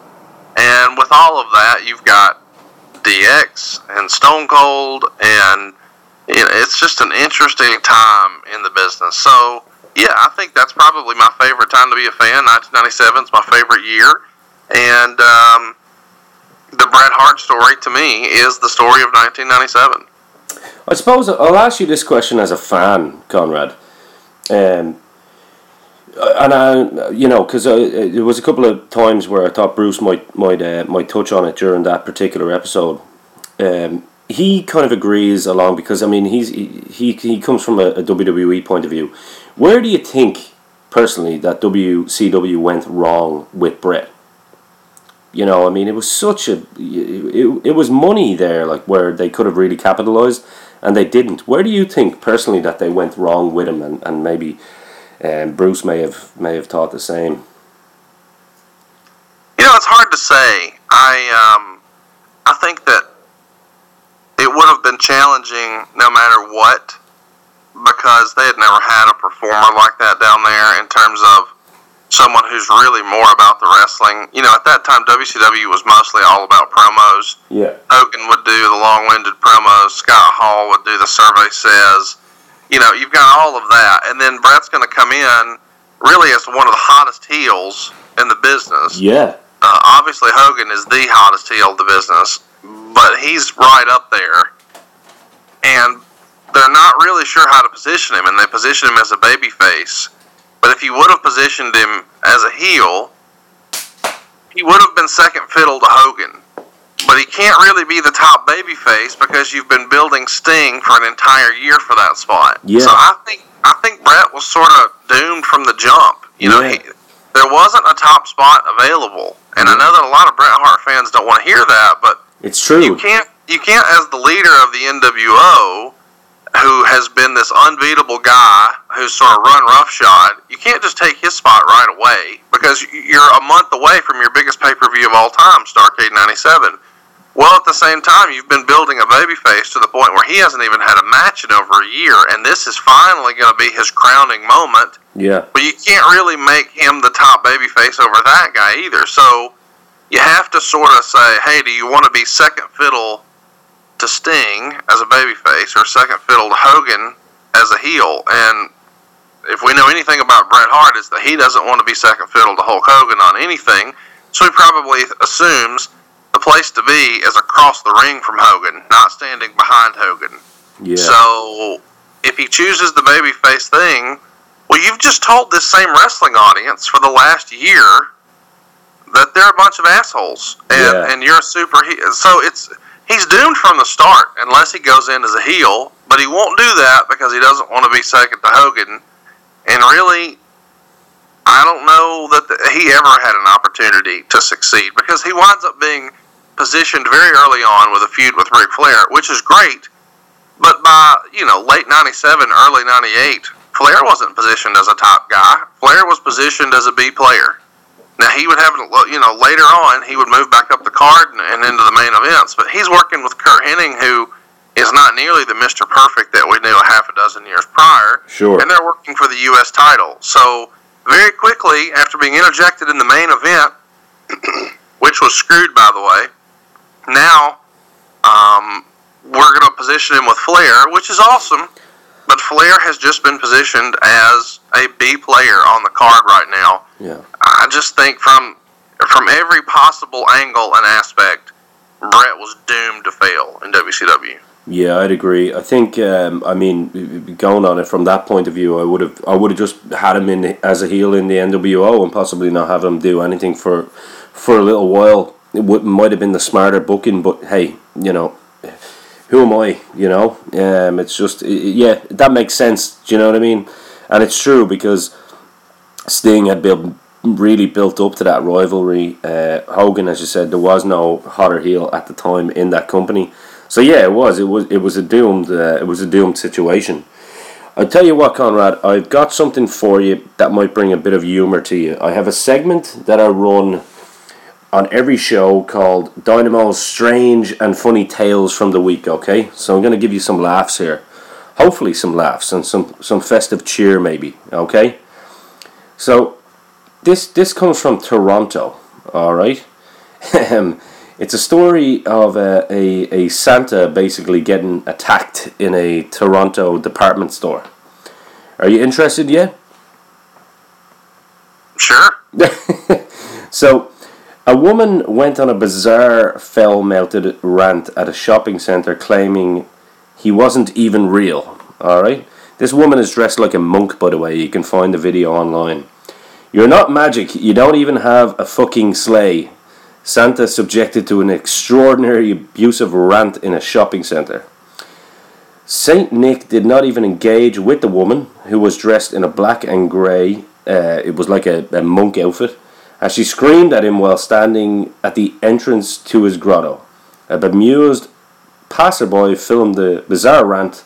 and with all of that, you've got DX and Stone Cold and you know, it's just an interesting time in the business. So, yeah, I think that's probably my favorite time to be a fan. 1997 is my favorite year. And um, the Bret Hart story, to me, is the story of 1997. I suppose I'll ask you this question as a fan, Conrad. Um, and I, you know, because there was a couple of times where I thought Bruce might might uh, might touch on it during that particular episode. Um, he kind of agrees along because I mean he's he he comes from a, a WWE point of view. Where do you think personally that WCW went wrong with Bret? You know, I mean, it was such a it, it was money there, like where they could have really capitalized, and they didn't. Where do you think personally that they went wrong with him, and, and maybe um, Bruce may have may have thought the same? You know, it's hard to say. I um, I think that it would have been challenging no matter what because they had never had a performer like that down there in terms of someone who's really more about the wrestling. You know, at that time, WCW was mostly all about promos. Yeah. Hogan would do the long-winded promos. Scott Hall would do the survey says. You know, you've got all of that, and then Bret's going to come in really as one of the hottest heels in the business. Yeah. Uh, obviously, Hogan is the hottest heel of the business, but he's right up there, and they're not really sure how to position him, and they position him as a babyface but if you would have positioned him as a heel, he would have been second fiddle to Hogan. But he can't really be the top babyface because you've been building Sting for an entire year for that spot. Yeah. So I think I think Bret was sort of doomed from the jump. You know, Yeah. he, there wasn't a top spot available, and I know that a lot of Bret Hart fans don't want to hear that, but It's true. you can't you can't as the leader of the NWO who has been this unbeatable guy who's sort of run roughshod, you can't just take his spot right away because you're a month away from your biggest pay-per-view of all time, Starcade 97. Well, at the same time, you've been building a babyface to the point where he hasn't even had a match in over a year, and this is finally going to be his crowning moment. Yeah. But you can't really make him the top babyface over that guy either. So you have to sort of say, hey, do you want to be second fiddle to Sting as a babyface or second fiddle to Hogan as a heel? And if we know anything about Bret Hart, is that he doesn't want to be second fiddle to Hulk Hogan on anything. So he probably assumes the place to be is across the ring from Hogan, not standing behind Hogan. Yeah. So if he chooses the babyface thing, well, you've just told this same wrestling audience for the last year that they're a bunch of assholes, and Yeah. and you're a super. he- So it's he's doomed from the start unless he goes in as a heel, but he won't do that because he doesn't want to be second to Hogan. And really, I don't know that the, he ever had an opportunity to succeed because he winds up being positioned very early on with a feud with Ric Flair, which is great. But by you know late '97, early '98, Flair wasn't positioned as a top guy. Flair was positioned as a B player. Now he would have you know later on he would move back up the card and, and into the main events, but he's working with Curt Hennig, who is not nearly the Mister Perfect that we knew a half a dozen years prior Sure. and they're working for the U.S. title. So very quickly, after being interjected in the main event, [CLEARS THROAT] which was screwed by the way, now um, we're going to position him with Flair, which is awesome. But Flair has just been positioned as a B player on the card right now. Yeah. I just think from from every possible angle and aspect, Bret was doomed to fail in WCW. Yeah, I'd agree. I think, um, I mean, going on it from that point of view, I would have, I would have just had him in as a heel in the NWO and possibly not have him do anything for, for a little while. It would, might have been the smarter booking, but hey, you know, who am I? You know, um, it's just, yeah, that makes sense. Do you know what I mean? And it's true because Sting had built really built up to that rivalry. Uh, Hogan, as you said, there was no hotter heel at the time in that company. So yeah, it was. It was. It was a doomed. Uh, it was a doomed situation. I tell you what, Conrad, I've got something for you that might bring a bit of humor to you. I have a segment that I run on every show called Dynamo's Strange and Funny Tales from the Week. Okay, so I'm going to give you some laughs here. Hopefully, some laughs and some some festive cheer, maybe. Okay. So, this this comes from Toronto. All right. It's a story of a, a, a Santa basically getting attacked in a Toronto department store. Are you interested yet? Sure. [LAUGHS] So, a woman went on a bizarre, fell mounted rant at a shopping centre claiming he wasn't even real. Alright? This woman is dressed like a monk, by the way. You can find the video online. You're not magic. You don't even have a fucking sleigh. Santa subjected to an extraordinary abusive rant in a shopping centre. Saint Nick did not even engage with the woman, who was dressed in a black and grey. Uh, it was like a, a monk outfit, as she screamed at him while standing at the entrance to his grotto. A bemused passerby filmed the bizarre rant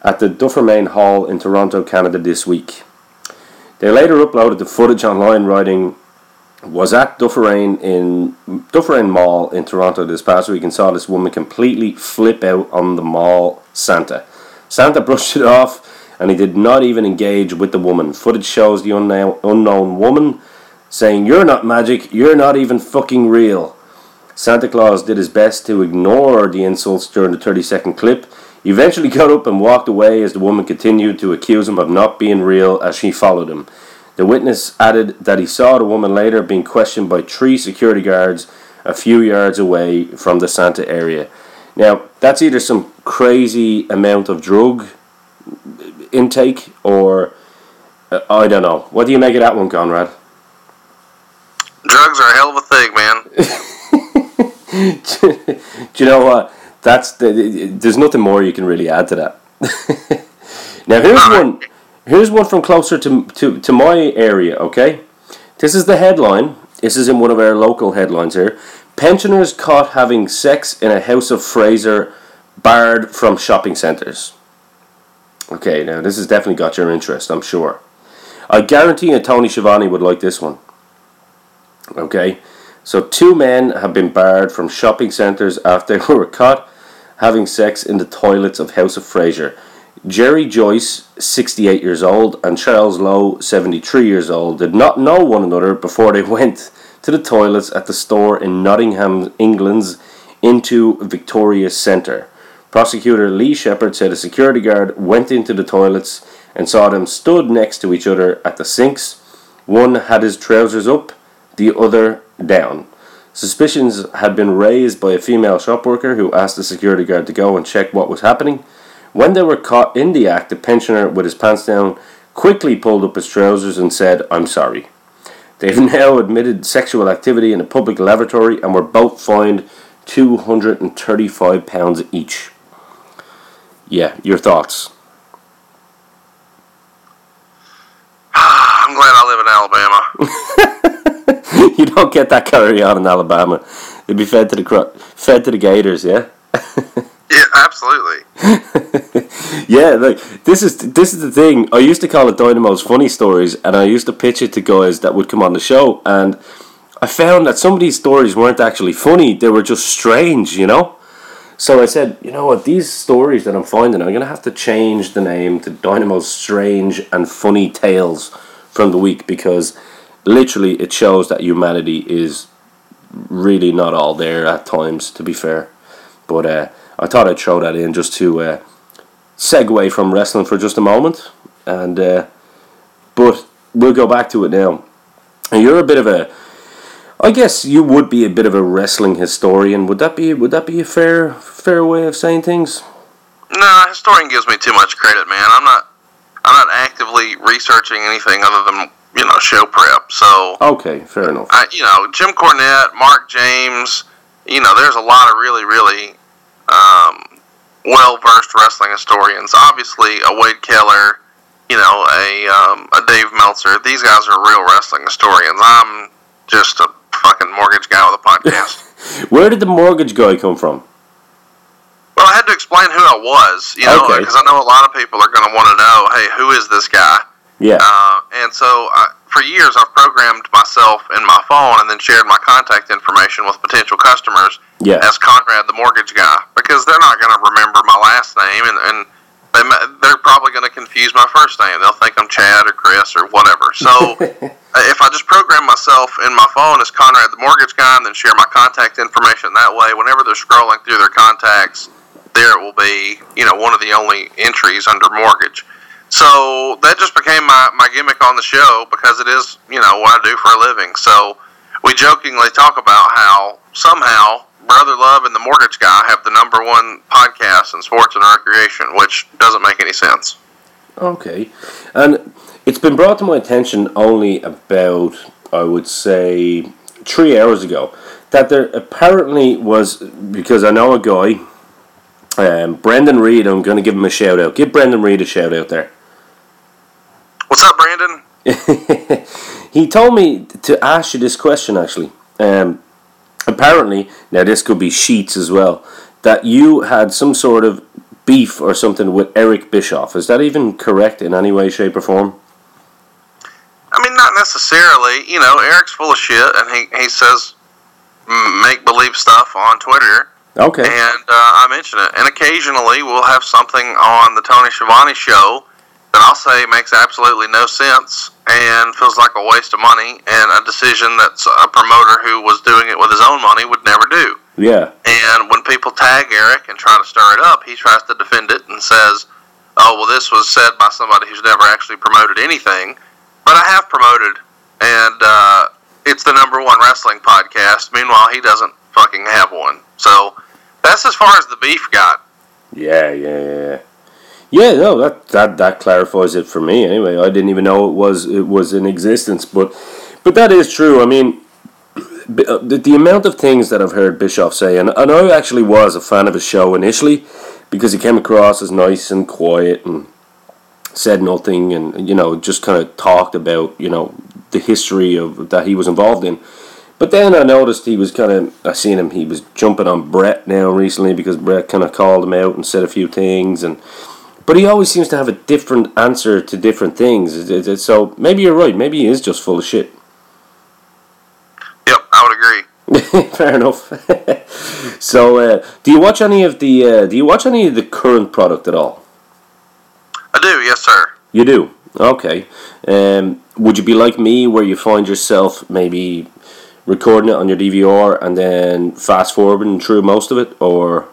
at the Dufferin Mall in Toronto, Canada this week. They later uploaded the footage online, writing, was at Dufferin in Dufferin Mall in Toronto this past week and saw this woman completely flip out on the mall Santa. Santa brushed it off and he did not even engage with the woman. Footage shows the unknown, woman saying, You're not magic, you're not even fucking real. Santa Claus did his best to ignore the insults during the 30 second clip. He eventually got up and walked away as the woman continued to accuse him of not being real as she followed him. The witness added that he saw the woman later being questioned by three security guards a few yards away from the Santa area. Now, that's either some crazy amount of drug intake or uh, I don't know. What do you make of that one, Conrad? Drugs are a hell of a thing, man. [LAUGHS] do you know what? That's the, there's nothing more you can really add to that. [LAUGHS] now here's one. Here's one from closer to, to, to my area. Okay, this is the headline. This is in one of our local headlines here. Pensioners caught having sex in a house of Fraser barred from shopping centres. Okay, now this has definitely got your interest, I'm sure. I guarantee you Tony Schiavone would like this one. Okay, so two men have been barred from shopping centres after they were caught having sex in the toilets of House of Fraser. Jerry Joyce, 68 years old, and Charles Lowe, 73 years old, did not know one another before they [LAUGHS] went to the toilets at the store in Nottingham, England's intu Victoria Centre. Prosecutor Lee Shepherd said a security guard went into the toilets and saw them stood next to each other at the sinks. One had his trousers up, the other down. Suspicions had been raised by a female shop worker who asked the security guard to go and check what was happening. When they were caught in the act, the pensioner, with his pants down, quickly pulled up his trousers and said, I'm sorry. They've [LAUGHS] now admitted sexual activity in a public lavatory and were both fined £235 each. Yeah, your thoughts? [SIGHS] I'm glad I live in Alabama. [LAUGHS] [LAUGHS] you don't get that carry on in Alabama. It'd be fed to the cro- fed to the gators, yeah. yeah, absolutely. [LAUGHS] yeah, like this is this is the thing. I used to call it Dynamo's funny stories, and I used to pitch it to guys that would come on the show, and I found that some of these stories weren't actually funny; they were just strange, you know. So I said, you know what, these stories that I'm finding, I'm gonna have to change the name to Dynamo's strange and funny tales from the week because literally it shows that humanity is really not all there at times. To be fair, but uh, I thought I'd throw that in just to. Uh, segue from wrestling for just a moment, and uh, but we'll go back to it now. And you're a bit of a, I guess you would be a bit of a wrestling historian. Would that be would that be a fair fair way of saying things? No, historian gives me too much credit, man. I'm not I'm not actively researching anything other than you know show prep. So okay, fair enough. I, you know Jim Cornette, Mark James. You know, there's a lot of really really um, well versed wrestling historians. Obviously, a Wade Keller, you know, a um, a Dave Meltzer. These guys are real wrestling historians. I'm just a fucking mortgage guy with a podcast. [LAUGHS] Where did the mortgage guy come from? Well, I had to explain who I was, you know, because okay. I know a lot of people are going to want to know, hey, who is this guy? Yeah. Uh, and so I, for years, I've programmed myself in my phone and then shared my contact information with potential customers yeah. as Conrad the mortgage guy because they're not going to remember my last name and, and they, they're probably going to confuse my first name. They'll think I'm Chad or Chris or whatever. So [LAUGHS] if I just program myself in my phone as Conrad the mortgage guy and then share my contact information that way, whenever they're scrolling through their contacts, there it will be, you know, one of the only entries under mortgage. So that just became my, my gimmick on the show because it is, you know, what I do for a living. So we jokingly talk about how somehow Brother Love and the Mortgage Guy have the number one podcast in sports and recreation, which doesn't make any sense. Okay. And it's been brought to my attention only about, I would say, three hours ago that there apparently was, because I know a guy, um, Brendan Reed, I'm going to give him a shout out. Give Brendan Reed a shout out there. Up, Brandon? [LAUGHS] he told me to ask you this question actually. Um, apparently, now this could be Sheets as well, that you had some sort of beef or something with Eric Bischoff. Is that even correct in any way, shape, or form? I mean, not necessarily. You know, Eric's full of shit, and he, he says make believe stuff on Twitter. Okay. And uh, I mention it. And occasionally we'll have something on the Tony Schiavone show that I'll say makes absolutely no sense and feels like a waste of money and a decision that a promoter who was doing it with his own money would never do. Yeah. And when people tag Eric and try to stir it up, he tries to defend it and says, "Oh, well, this was said by somebody who's never actually promoted anything." But I have promoted, and uh, it's the number one wrestling podcast. Meanwhile, he doesn't fucking have one. So that's as far as the beef got. Yeah, yeah, yeah. Yeah, no, that, that that clarifies it for me. Anyway, I didn't even know it was it was in existence, but but that is true. I mean, uh, the, the amount of things that I've heard Bischoff say, and, and I actually was a fan of his show initially because he came across as nice and quiet and said nothing, and you know just kind of talked about you know the history of that he was involved in. But then I noticed he was kind of I seen him he was jumping on Bret now recently because Bret kind of called him out and said a few things and but he always seems to have a different answer to different things. So maybe you're right. Maybe he is just full of shit. Yep, I would agree. [LAUGHS] Fair enough. [LAUGHS] so, uh, do you watch any of the uh, Do you watch any of the current product at all? I do. Yes, sir. You do. Okay. Um, would you be like me, where you find yourself maybe recording it on your DVR and then fast forwarding through most of it, or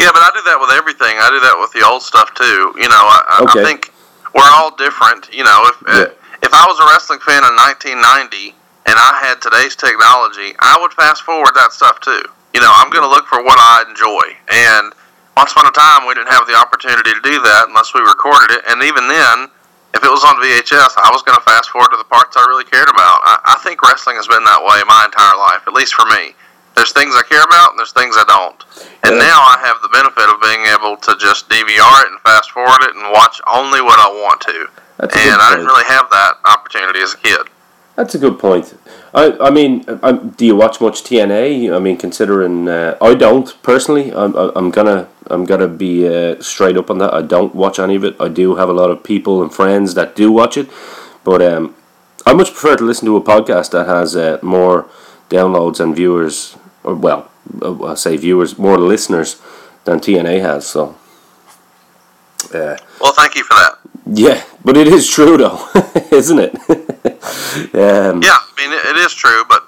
yeah, but I do that with everything. I do that with the old stuff too. You know, I, okay. I think we're all different. You know, if yeah. if I was a wrestling fan in 1990 and I had today's technology, I would fast forward that stuff too. You know, I'm going to look for what I enjoy. And once upon a time, we didn't have the opportunity to do that unless we recorded it. And even then, if it was on VHS, I was going to fast forward to the parts I really cared about. I, I think wrestling has been that way my entire life, at least for me. There's things I care about, and there's things I don't. And yeah. now I have the benefit of being able to just DVR it and fast forward it and watch only what I want to. That's and I didn't really have that opportunity as a kid. That's a good point. I, I mean, I, do you watch much TNA? I mean, considering uh, I don't personally, I'm, I'm gonna I'm gonna be uh, straight up on that. I don't watch any of it. I do have a lot of people and friends that do watch it, but um, I much prefer to listen to a podcast that has uh, more downloads and viewers, or well, uh, I say viewers, more listeners than TNA has. So, uh, well, thank you for that. Yeah, but it is true though, [LAUGHS] isn't it? [LAUGHS] um, yeah, I mean it is true, but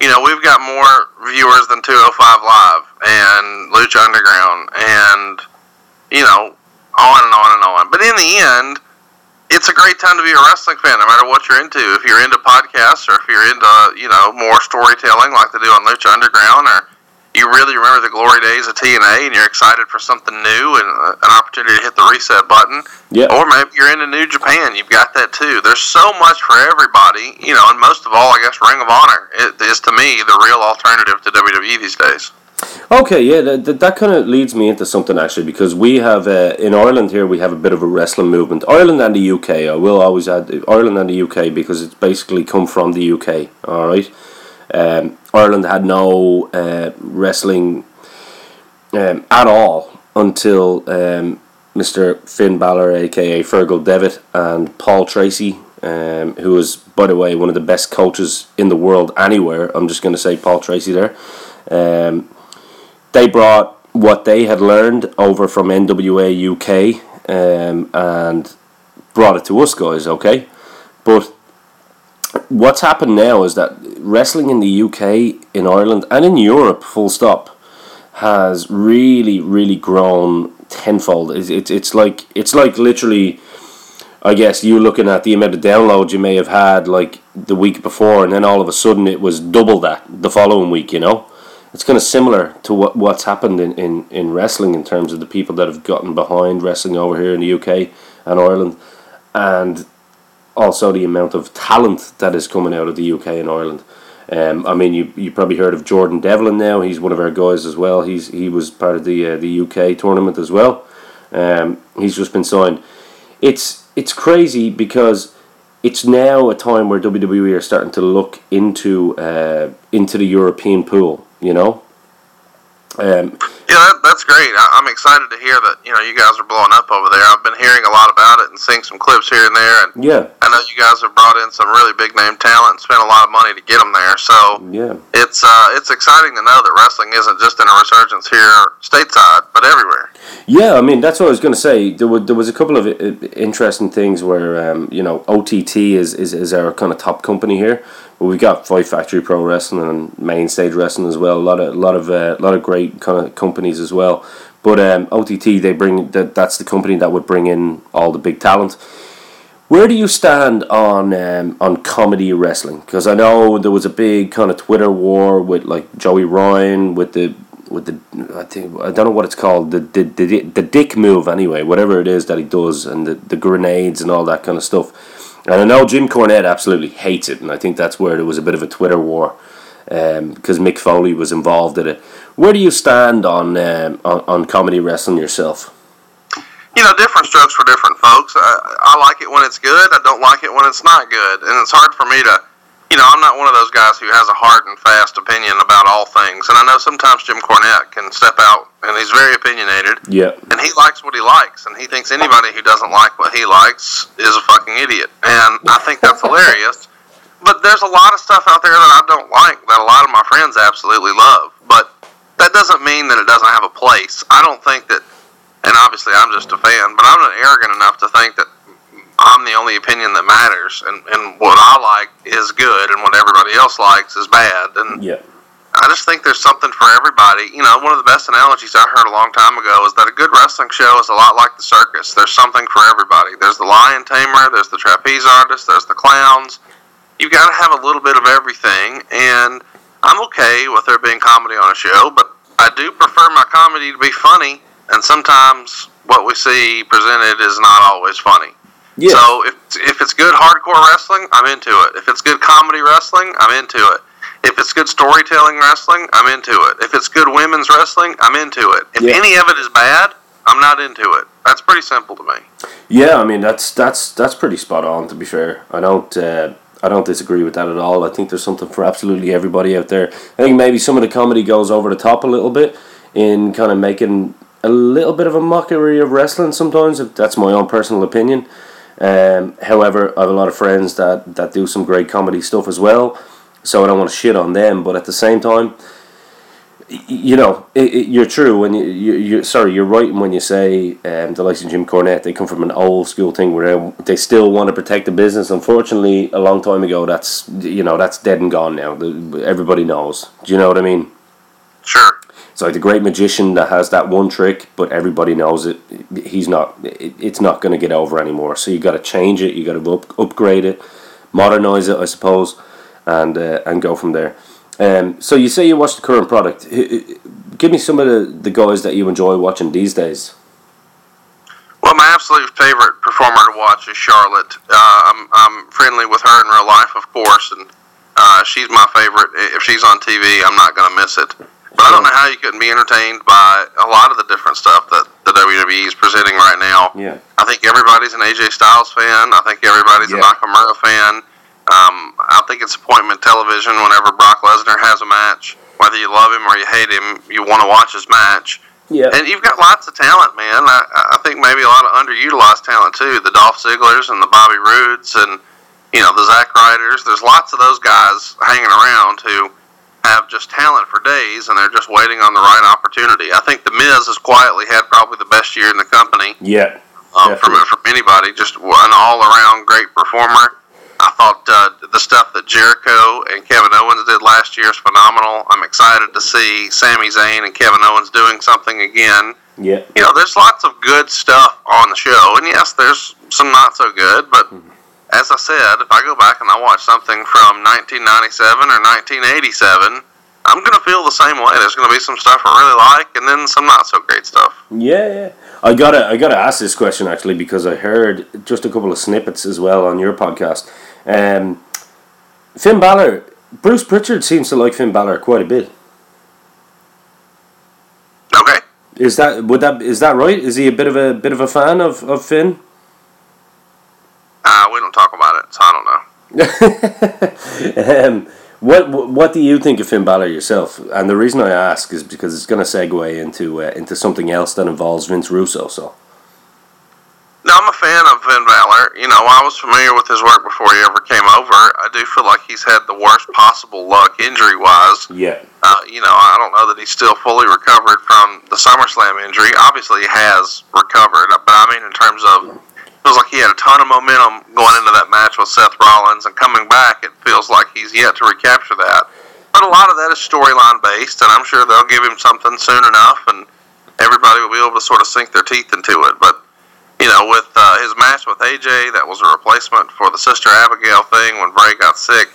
you know we've got more viewers than 205 Live and Lucha Underground, and you know on and on and on. But in the end, it's a great time to be a wrestling fan, no matter what you're into. If you're into podcasts or if you're into you know more storytelling like they do on Lucha Underground or you really remember the glory days of TNA and you're excited for something new and uh, an opportunity to hit the reset button. Yeah. Or maybe you're into New Japan. You've got that too. There's so much for everybody, you know, and most of all, I guess Ring of Honor is to me the real alternative to WWE these days. Okay, yeah, that, that, kind of leads me into something actually because we have uh, in Ireland here we have a bit of a wrestling movement. Ireland and the UK, I will always add Ireland and the UK because it's basically come from the UK. All right, um, Ireland had no uh, wrestling um, at all until um, Mr. Finn Balor, aka Fergal Devitt, and Paul Tracy, um, who was, by the way, one of the best coaches in the world anywhere. I'm just going to say Paul Tracy there. Um, they brought what they had learned over from NWA UK um, and brought it to us guys, okay? But what's happened now is that wrestling in the UK, in Ireland, and in Europe, full stop, has really, really grown tenfold. It's, it's, it's like it's like literally, I guess you looking at the amount of downloads you may have had like the week before, and then all of a sudden it was double that the following week. You know, it's kind of similar to what what's happened in, in, in wrestling in terms of the people that have gotten behind wrestling over here in the UK and Ireland, and also the amount of talent that is coming out of the UK and Ireland. Um, I mean, you you probably heard of Jordan Devlin now. He's one of our guys as well. He's he was part of the uh, the UK tournament as well. Um, he's just been signed. It's it's crazy because it's now a time where WWE are starting to look into uh, into the European pool. You know, um, yeah, that, that's great. I, am excited to hear that you know you guys are blowing up over there. I've been hearing a lot about it and seeing some clips here and there, and yeah, I know you guys have brought in some really big name talent and spent a lot of money to get them there. So Yeah. it's uh, it's exciting to know that wrestling isn't just in a resurgence here stateside, but everywhere. Yeah, I mean that's what I was going to say. There was there was a couple of uh, interesting things where um, you know OTT is, is, is our kind of top company here, but we got Fight Factory Pro Wrestling and Main Stage Wrestling as well. A lot of lot of uh, lot of great kind of companies as well. But um, OTT they bring that that's the company that would bring in all the big talent. Where do you stand on um, on comedy wrestling? Because I know there was a big kind of Twitter war with like Joey Ryan with the with the I think I don't know what it's called the the, the, the dick move anyway whatever it is that he does and the, the grenades and all that kind of stuff. And I know Jim Cornette absolutely hates it, and I think that's where there was a bit of a Twitter war um, because Mick Foley was involved in it. Where do you stand on um, on, on comedy wrestling yourself? you know, different strokes for different folks. I, I like it when it's good. I don't like it when it's not good, and it's hard for me to, you know, I'm not one of those guys who has a hard and fast opinion about all things. And I know sometimes Jim Cornette can step out, and he's very opinionated, Yeah, and he likes what he likes, and he thinks anybody who doesn't like what he likes is a fucking idiot, and I think that's hilarious. But there's a lot of stuff out there that I don't like that a lot of my friends absolutely love. But that doesn't mean that it doesn't have a place. I don't think that and obviously I'm just a fan, but I'm not arrogant enough to think that I'm the only opinion that matters, and, and what I like is good, and what everybody else likes is bad, and yeah, I just think there's something for everybody. You know, one of the best analogies I heard a long time ago is that a good wrestling show is a lot like the circus. There's something for everybody. There's the lion tamer, there's the trapeze artist, there's the clowns. You've got to have a little bit of everything, and I'm okay with there being comedy on a show, but I do prefer my comedy to be funny, and sometimes what we see presented is not always funny. Yeah. So if if it's good hardcore wrestling, I'm into it. If it's good comedy wrestling, I'm into it. If it's good storytelling wrestling, I'm into it. If it's good women's wrestling, I'm into it. If Yeah. any of it is bad, I'm not into it. That's pretty simple to me. Yeah, I mean that's that's that's pretty spot on. To be fair, I don't uh, I don't disagree with that at all. I think there's something for absolutely everybody out there. I think maybe some of the comedy goes over the top a little bit in kind of making a little bit of a mockery of wrestling sometimes. If that's my own personal opinion. Um, however, I have a lot of friends that that do some great comedy stuff as well. So I don't want to shit on them, but at the same time, you know, it, it, you're true when you, you you sorry, you're right when you say um, the likes of Jim Cornette. They come from an old school thing where they, still want to protect the business. Unfortunately, a long time ago, that's you know that's dead and gone now. Everybody knows. Do you know what I mean? Sure. It's like the great magician that has that one trick, but everybody knows it. He's not. It's not going to get over anymore. So you got to change it. You got to up, upgrade it, modernize it, I suppose, and uh, and go from there. Um, so you say you watch the current product. Give me some of the, the guys that you enjoy watching these days. Well, my absolute favorite performer to watch is Charlotte. Uh, I'm, I'm friendly with her in real life, of course, and uh, she's my favorite. If she's on TV, I'm not going to miss it. But I don't know how you couldn't be entertained by a lot of the different stuff that the WWE is presenting right now. Yeah. I think everybody's an AJ Styles fan. I think everybody's Yeah. a Nakamura fan. Um, I think it's appointment television whenever Brock Lesnar has a match. Whether you love him or you hate him, you want to watch his match. Yeah. And you've got lots of talent, man. I, I think maybe a lot of underutilized talent too. The Dolph Zigglers and the Bobby Roods and you know the Zack Ryders. There's lots of those guys hanging around who have just talent for days, and they're just waiting on the right opportunity. I think the Miz has quietly had probably the best year in the company yeah. um, from from anybody. Just an all around great performer. I thought uh, the stuff that Jericho and Kevin Owens did last year is phenomenal. I'm excited to see Sami Zayn and Kevin Owens doing something again. Yeah. You know, there's lots of good stuff on the show, and yes, there's some not so good. But as I said, if I go back and I watch something from 1997 or 1987, I'm gonna feel the same way. There's gonna be some stuff I really like, and then some not so great stuff. Yeah, yeah. I gotta, I gotta ask this question actually because I heard just a couple of snippets as well on your podcast. Um, Finn Balor, Bruce Pritchard seems to like Finn Balor quite a bit. Okay. Is that would that is that right? Is he a bit of a bit of a fan of of Finn? Uh, we don't talk about it, so I don't know. [LAUGHS] um, what what do you think of Finn Balor yourself? And the reason I ask is because it's going to segue into uh, into something else that involves Vince Russo. So No, I'm a fan of Finn Balor, you know, I was familiar with his work before he ever came over. I do feel like he's had the worst possible luck injury wise. Yeah. Uh, you know, I don't know that he's still fully recovered from the SummerSlam injury. Obviously, he has recovered, but I mean, in terms of, feels like he had a ton of momentum going into that match with Seth Rollins, and coming back, it feels like he's yet to recapture that. But a lot of that is storyline based, and I'm sure they'll give him something soon enough, and everybody will be able to sort of sink their teeth into it. But you know, with uh, his match with AJ, that was a replacement for the Sister Abigail thing when Bray got sick.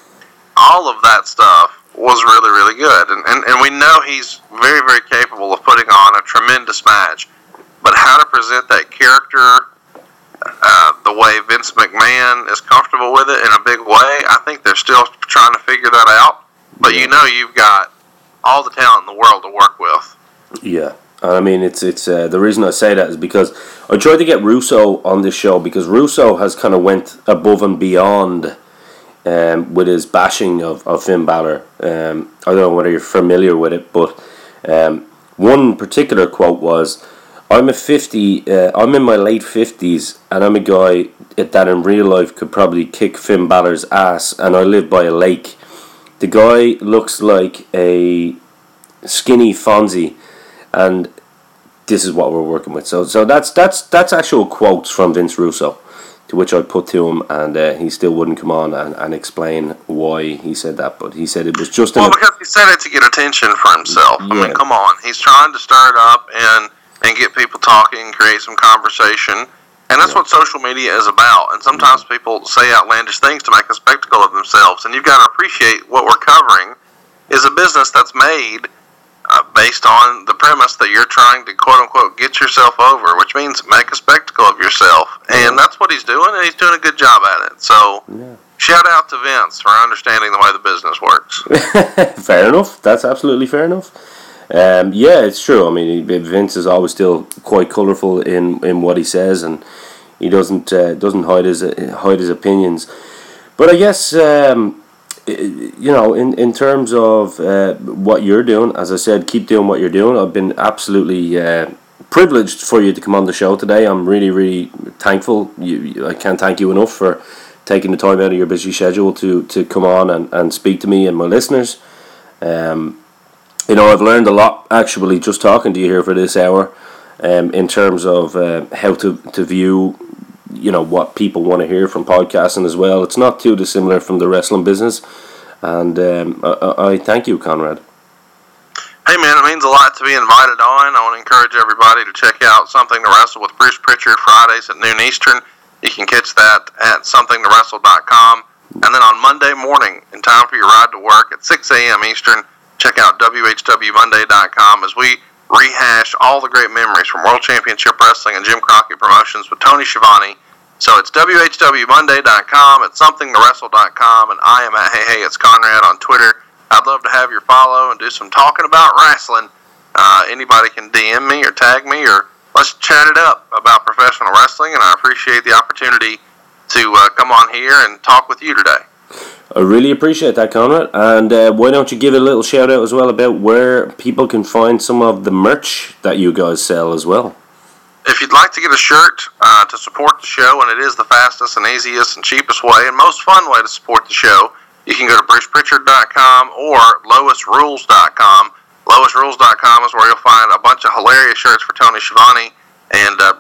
All of that stuff was really, really good. And, and, and we know he's very, very capable of putting on a tremendous match. But how to present that character uh, the way Vince McMahon is comfortable with it in a big way, I think they're still trying to figure that out. But you know, you've got all the talent in the world to work with. Yeah. I mean, it's it's uh, the reason I say that is because I tried to get Russo on this show because Russo has kind of went above and beyond um, with his bashing of, of Finn Balor. Um, I don't know whether you're familiar with it, but um, one particular quote was, "I'm a fifty. Uh, I'm in my late fifties, and I'm a guy that in real life could probably kick Finn Balor's ass, and I live by a lake. The guy looks like a skinny Fonzie." and this is what we're working with. So so that's that's that's actual quotes from Vince Russo, to which I put to him, and uh, he still wouldn't come on and, and explain why he said that. But he said it was just well because he said it to get attention for himself. Yeah. I mean, come on, he's trying to start up and and get people talking, create some conversation. And that's yeah. what social media is about. And sometimes mm-hmm. people say outlandish things to make a spectacle of themselves. And you've got to appreciate what we're covering is a business that's made uh, based on the premise that you're trying to quote unquote get yourself over, which means make a spectacle of yourself. And that's what he's doing, and he's doing a good job at it. So, yeah. shout out to Vince for understanding the way the business works. [LAUGHS] fair enough. That's absolutely fair enough. Um, yeah, it's true. I mean, Vince is always still quite colourful in, in what he says, and he doesn't uh, doesn't hide his hide his opinions. But I guess um, you know, in, in terms of uh, what you're doing, as I said, keep doing what you're doing. I've been absolutely uh, privileged for you to come on the show today. I'm really, really thankful. You, I can't thank you enough for taking the time out of your busy schedule to, to come on and, and speak to me and my listeners. Um, you know, I've learned a lot actually just talking to you here for this hour um, in terms of uh, how to, to view you know what people want to hear from podcasting as well. It's not too dissimilar from the wrestling business, and um, I, I, thank you, Conrad. Hey man, it means a lot to be invited on. I want to encourage everybody to check out Something to Wrestle with Bruce Pritchard Fridays at noon Eastern. You can catch that at somethingtowrestle.com. And then on Monday morning, in time for your ride to work at 6 a.m. Eastern, check out WHWMonday.com as we rehash all the great memories from World Championship Wrestling and Jim Crockett Promotions with Tony Schiavone. So it's WHWMonday.com, it's SomethingToWrestle.com, and I am at Hey Hey It's Conrad on Twitter. I'd love to have your follow and do some talking about wrestling. Uh, anybody can DM me or tag me or let's chat it up about professional wrestling, and I appreciate the opportunity to uh, come on here and talk with you today. I really appreciate that, Conrad. And uh, why don't you give a little shout out as well about where people can find some of the merch that you guys sell as well? If you'd like to get a shirt uh, to support the show, and it is the fastest and easiest and cheapest way and most fun way to support the show, you can go to brucepritchard.com or loisrules.com. Loisrules.com is where you'll find a bunch of hilarious shirts for Tony Schiavone, and uh,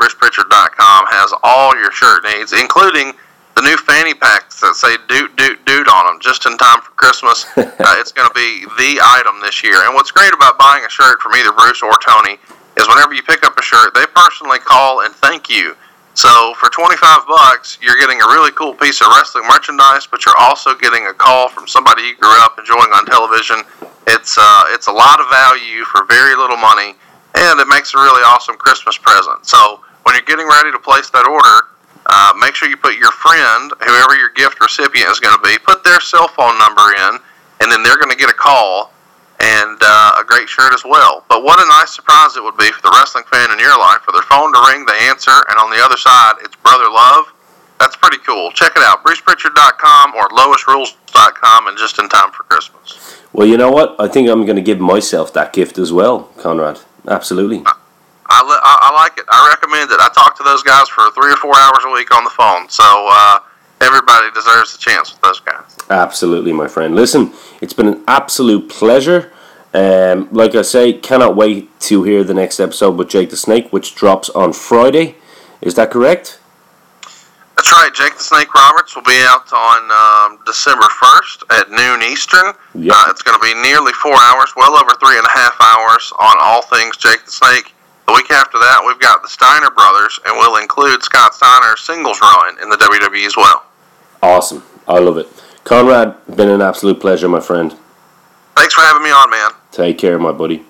has all your shirt needs, including the new fanny packs that say "doot doot doot" on them, just in time for Christmas. [LAUGHS] uh, it's going to be the item this year. And what's great about buying a shirt from either Bruce or Tony is whenever you pick up a shirt, they personally call and thank you. So for 25 bucks, you're getting a really cool piece of wrestling merchandise, but you're also getting a call from somebody you grew up enjoying on television. It's uh, it's a lot of value for very little money, and it makes a really awesome Christmas present. So when you're getting ready to place that order, uh, make sure you put your friend, whoever your gift recipient is going to be, put their cell phone number in, and then they're going to get a call and uh, a great shirt as well. But what a nice surprise it would be for the wrestling fan in your life for their phone to ring, they answer, and on the other side, it's Brother Love. That's pretty cool. Check it out, brucepritchard.com or loisrules.com, and just in time for Christmas. Well, you know what? I think I'm going to give myself that gift as well, Conrad. Absolutely. I, li- I, I like it. I recommend it. I talk to those guys for three or four hours a week on the phone. So uh, everybody deserves a chance with those guys. Absolutely, my friend. Listen, it's been an absolute pleasure. Um, like I say, cannot wait to hear the next episode with Jake the Snake, which drops on Friday. Is that correct? That's right. Jake the Snake Roberts will be out on um, December 1st at noon Eastern. Yep. Uh, it's going to be nearly four hours, well over three and a half hours on all things Jake the Snake. The week after that, we've got the Steiner brothers, and we'll include Scott Steiner's singles run in the WWE as well. Awesome. I love it. Conrad, been an absolute pleasure, my friend. Thanks for having me on, man. Take care, my buddy.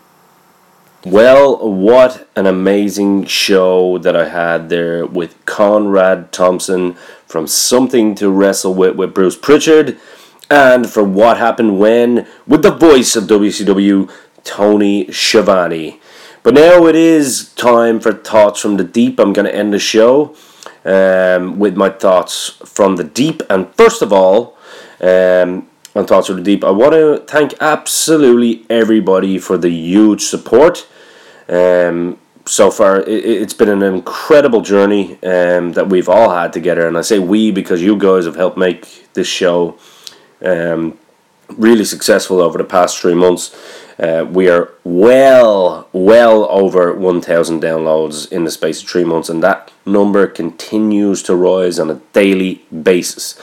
Well, what an amazing show that I had there with Conrad Thompson from Something to Wrestle with with Bruce Pritchard and for What Happened When with the voice of WCW, Tony Schiavone. But now it is time for Thoughts from the Deep. I'm going to end the show um, with my thoughts from the deep. And first of all, um, on Thoughts from the Deep, I want to thank absolutely everybody for the huge support. Um, so far, it, it's been an incredible journey um, that we've all had together. And I say we because you guys have helped make this show um, really successful over the past three months. Uh, we are well, well over 1,000 downloads in the space of three months, and that number continues to rise on a daily basis.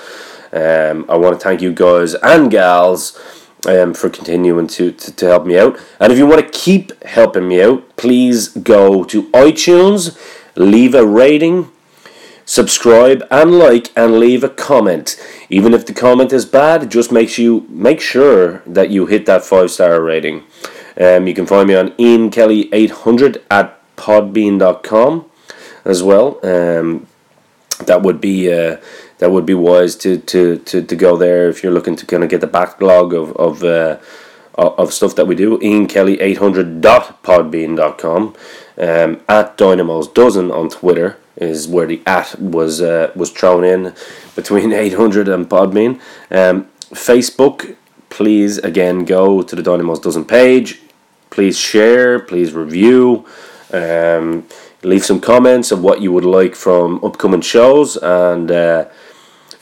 Um, I want to thank you guys and gals um, for continuing to, to, to help me out. And if you want to keep helping me out, please go to iTunes, leave a rating, subscribe and like and leave a comment. Even if the comment is bad, just makes you make sure that you hit that five star rating. Um, you can find me on Ian Kelly 800 at podbean.com as well. Um, that would be uh, that would be wise to, to, to, to go there if you're looking to kind of get the backlog of of uh, of stuff that we do. Ian Kelly 800.podbean.com um, at Dynamo's Dozen on Twitter is where the at was uh, was thrown in between [LAUGHS] 800 and Podbean. Um, Facebook, please again go to the Dynamo's Dozen page. Please share, please review, um, leave some comments of what you would like from upcoming shows, and uh,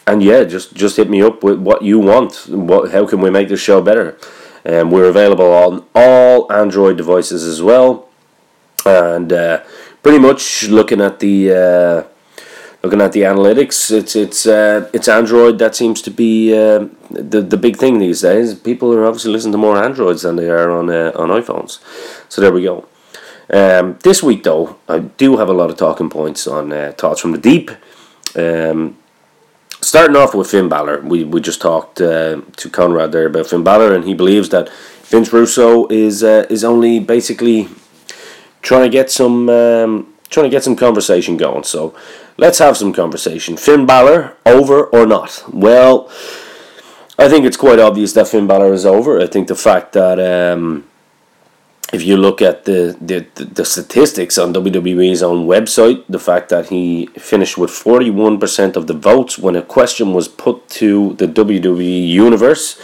and yeah, just just hit me up with what you want. What how can we make this show better? Um, we're available on all Android devices as well, and uh, pretty much looking at the uh, looking at the analytics, it's it's uh, it's Android that seems to be uh, the the big thing these days. People are obviously listening to more Androids than they are on uh, on iPhones. So there we go. Um, this week though, I do have a lot of talking points on uh, thoughts from the deep. Um, starting off with Finn Balor, we, we just talked uh, to Conrad there about Finn Balor, and he believes that Vince Russo is is only basically trying to get some um, trying to get some conversation going. So let's have some conversation. Finn Balor over or not? Well, I think it's quite obvious that Finn Balor is over. I think the fact that um, if you look at the, the, the statistics on WWE's own website, the fact that he finished with 41% of the votes when a question was put to the WWE Universe,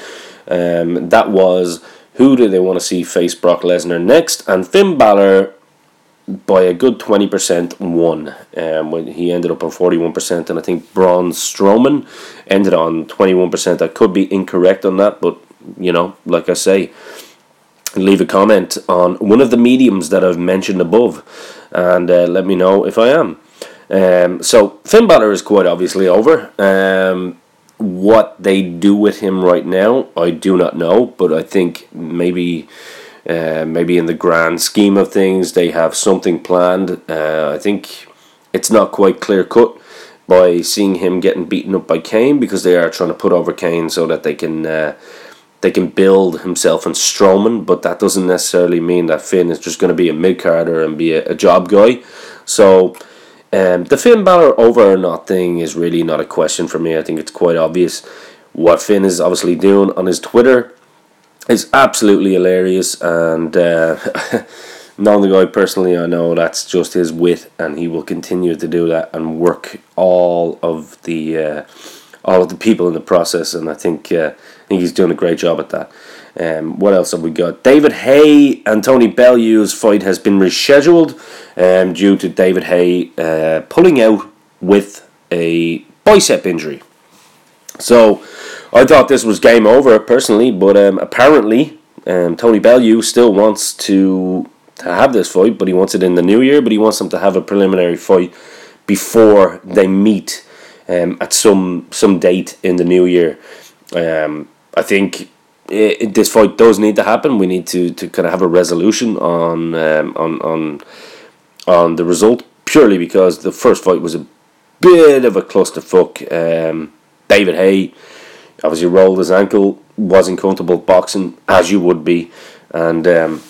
um, that was who do they want to see face Brock Lesnar next? And Finn Balor, by a good 20%, won. Um, when he ended up on 41%, and I think Braun Strowman ended on 21%. I could be incorrect on that, but you know, like I say, leave a comment on one of the mediums that I've mentioned above and uh, let me know if I am. Um, so Finn Balor is quite obviously over. Um, what they do with him right now, I do not know, but I think maybe. Uh, maybe in the grand scheme of things, they have something planned. Uh, I think it's not quite clear cut by seeing him getting beaten up by Kane because they are trying to put over Kane so that they can uh, they can build himself and Strowman, but that doesn't necessarily mean that Finn is just going to be a mid carder and be a, a, job guy. So um, the Finn Balor over or not thing is really not a question for me. I think it's quite obvious what Finn is obviously doing on his Twitter is absolutely hilarious and. Uh, knowing the guy personally, I know that's just his wit, and he will continue to do that and work all of the uh, all of the people in the process. And I think uh, I think he's doing a great job at that. Um, what else have we got? David Haye and Tony Bellew's fight has been rescheduled um, due to David Haye uh, pulling out with a bicep injury. So I thought this was game over personally, but um, apparently um, Tony Bellew still wants to to have this fight, but he wants it in the new year. But he wants them to have a preliminary fight before they meet um, at some some date in the new year. Um, I think it, this fight does need to happen. We need to, to kind of have a resolution on um, on on on the result purely because the first fight was a bit of a clusterfuck. Um, David Haye obviously rolled his ankle, wasn't comfortable boxing as you would be, and um,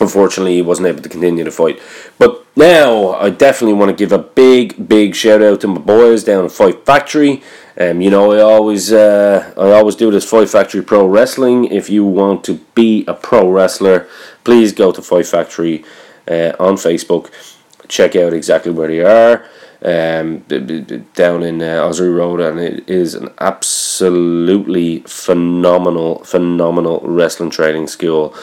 unfortunately he wasn't able to continue the fight. But now I definitely want to give a big, big shout out to my boys down at Fight Factory. Um, you know, I always uh, I always do this Fight Factory Pro Wrestling. If you want to be a pro wrestler, please go to Fight Factory uh, on Facebook. Check out exactly where they are um, down in uh, Osprey Road, and it is an absolutely phenomenal, phenomenal wrestling training school.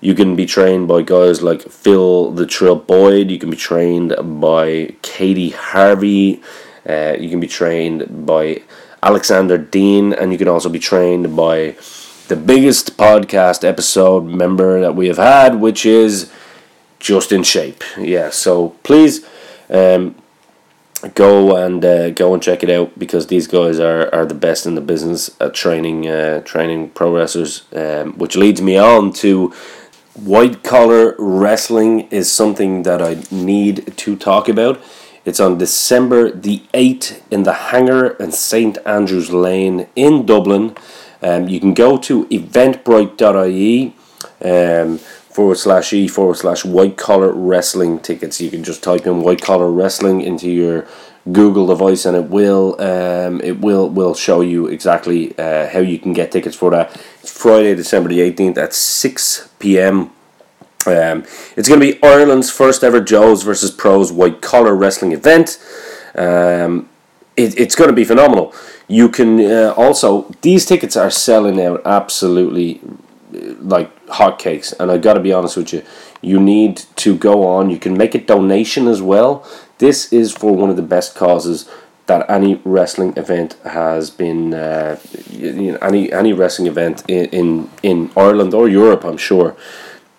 You can be trained by guys like Phil the Trill Boyd. You can be trained by Katie Harvey. Uh, you can be trained by Alexander Dean, and you can also be trained by the biggest podcast episode member that we have had, which is Justin Shape. Yeah, so please um, go and uh, go and check it out because these guys are, are the best in the business at training uh, training pro wrestlers. Um, which leads me on to white collar wrestling is something that I need to talk about. It's on December the 8th in the Hangar and St Andrews Lane in Dublin. Um, you can go to eventbrite.ie um, forward slash e forward slash white collar wrestling tickets. You can just type in white collar wrestling into your Google device and it will um, it will will show you exactly uh, how you can get tickets for that. It's Friday, December the eighteenth at six p.m. Um, it's going to be Ireland's first ever Joes versus Pros white collar wrestling event. Um, it, it's going to be phenomenal. You can uh, also these tickets are selling out absolutely like hotcakes. And I got to be honest with you, you need to go on. You can make a donation as well. This is for one of the best causes that any wrestling event has been. Uh, you know, any any wrestling event in, in in Ireland or Europe, I'm sure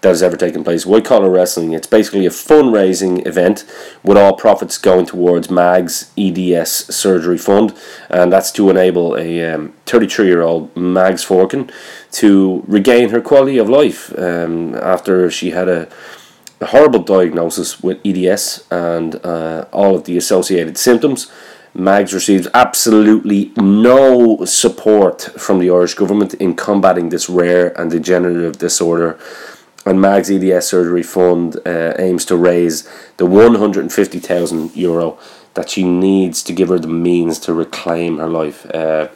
that has ever taken place. White Collar Wrestling. It's basically a fundraising event with all profits going towards MAG's EDS Surgery Fund, and that's to enable a 33 um, year old Mags Forkin to regain her quality of life um, after she had a, a, horrible diagnosis with EDS and uh, all of the associated symptoms. Mags receives absolutely no support from the Irish government in combating this rare and degenerative disorder and Mag's EDS Surgery Fund uh, aims to raise the 150,000 euro that she needs to give her the means to reclaim her life. Uh,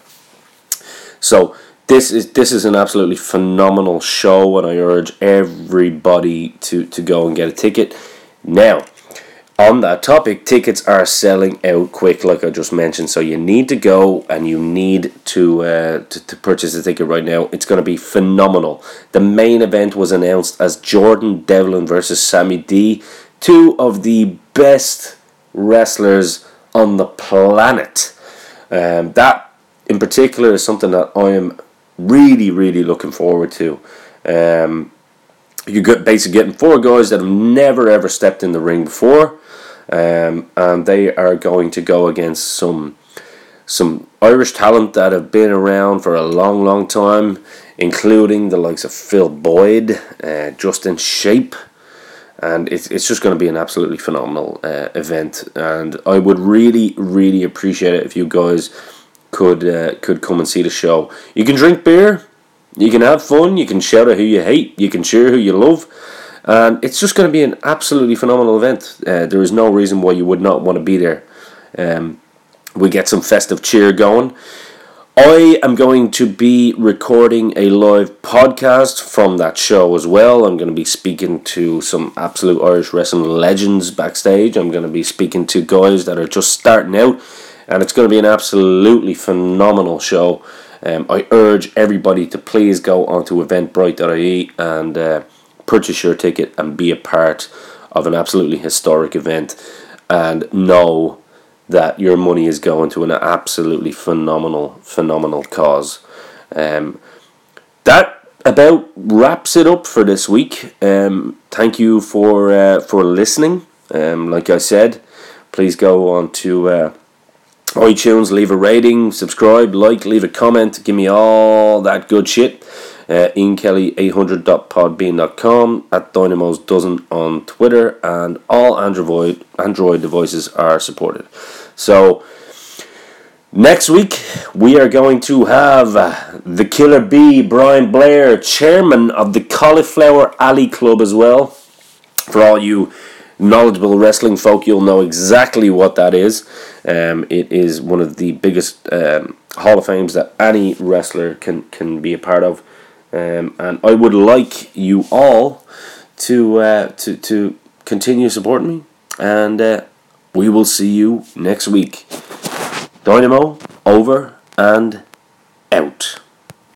so this is this is an absolutely phenomenal show, and I urge everybody to to go and get a ticket now on that topic, tickets are selling out quick, like I just mentioned. So you need to go and you need to uh, to, to purchase a ticket right now. It's going to be phenomenal. The main event was announced as Jordan Devlin versus Sammy D, two of the best wrestlers on the planet. Um, that in particular is something that I am really, really looking forward to. Um, you get basically getting four guys that have never ever stepped in the ring before um, and they are going to go against some some Irish talent that have been around for a long, long time, including the likes of Phil Boyd, uh, Justin Shape, and it's it's just going to be an absolutely phenomenal uh, event. And I would really, really appreciate it if you guys could uh, could come and see the show. You can drink beer, you can have fun, you can shout at who you hate, you can cheer who you love. And it's just going to be an absolutely phenomenal event. Uh, there is no reason why you would not want to be there. Um, we get some festive cheer going. I am going to be recording a live podcast from that show as well. I'm going to be speaking to some absolute Irish wrestling legends backstage. I'm going to be speaking to guys that are just starting out, and it's going to be an absolutely phenomenal show. Um, I urge everybody to please go onto eventbrite.ie and uh, purchase your ticket and be a part of an absolutely historic event and know that your money is going to an absolutely phenomenal, phenomenal cause. Um, that about wraps it up for this week. Um, thank you for uh, for listening. Um, like I said, please go on to uh, iTunes, leave a rating, subscribe, like, leave a comment, give me all that good shit. Uh, Ian Kelly 800.podbean.com at Dynamos Dozen on Twitter, and all Android Android devices are supported. So next week we are going to have the Killer Bee, Brian Blair, chairman of the Cauliflower Alley Club as well. For all you knowledgeable wrestling folk, you'll know exactly what that is. Um, it is one of the biggest um, Hall of Fames that any wrestler can, can be a part of. Um, and I would like you all to uh, to to continue supporting me, and uh, we will see you next week. Dynamo over and out.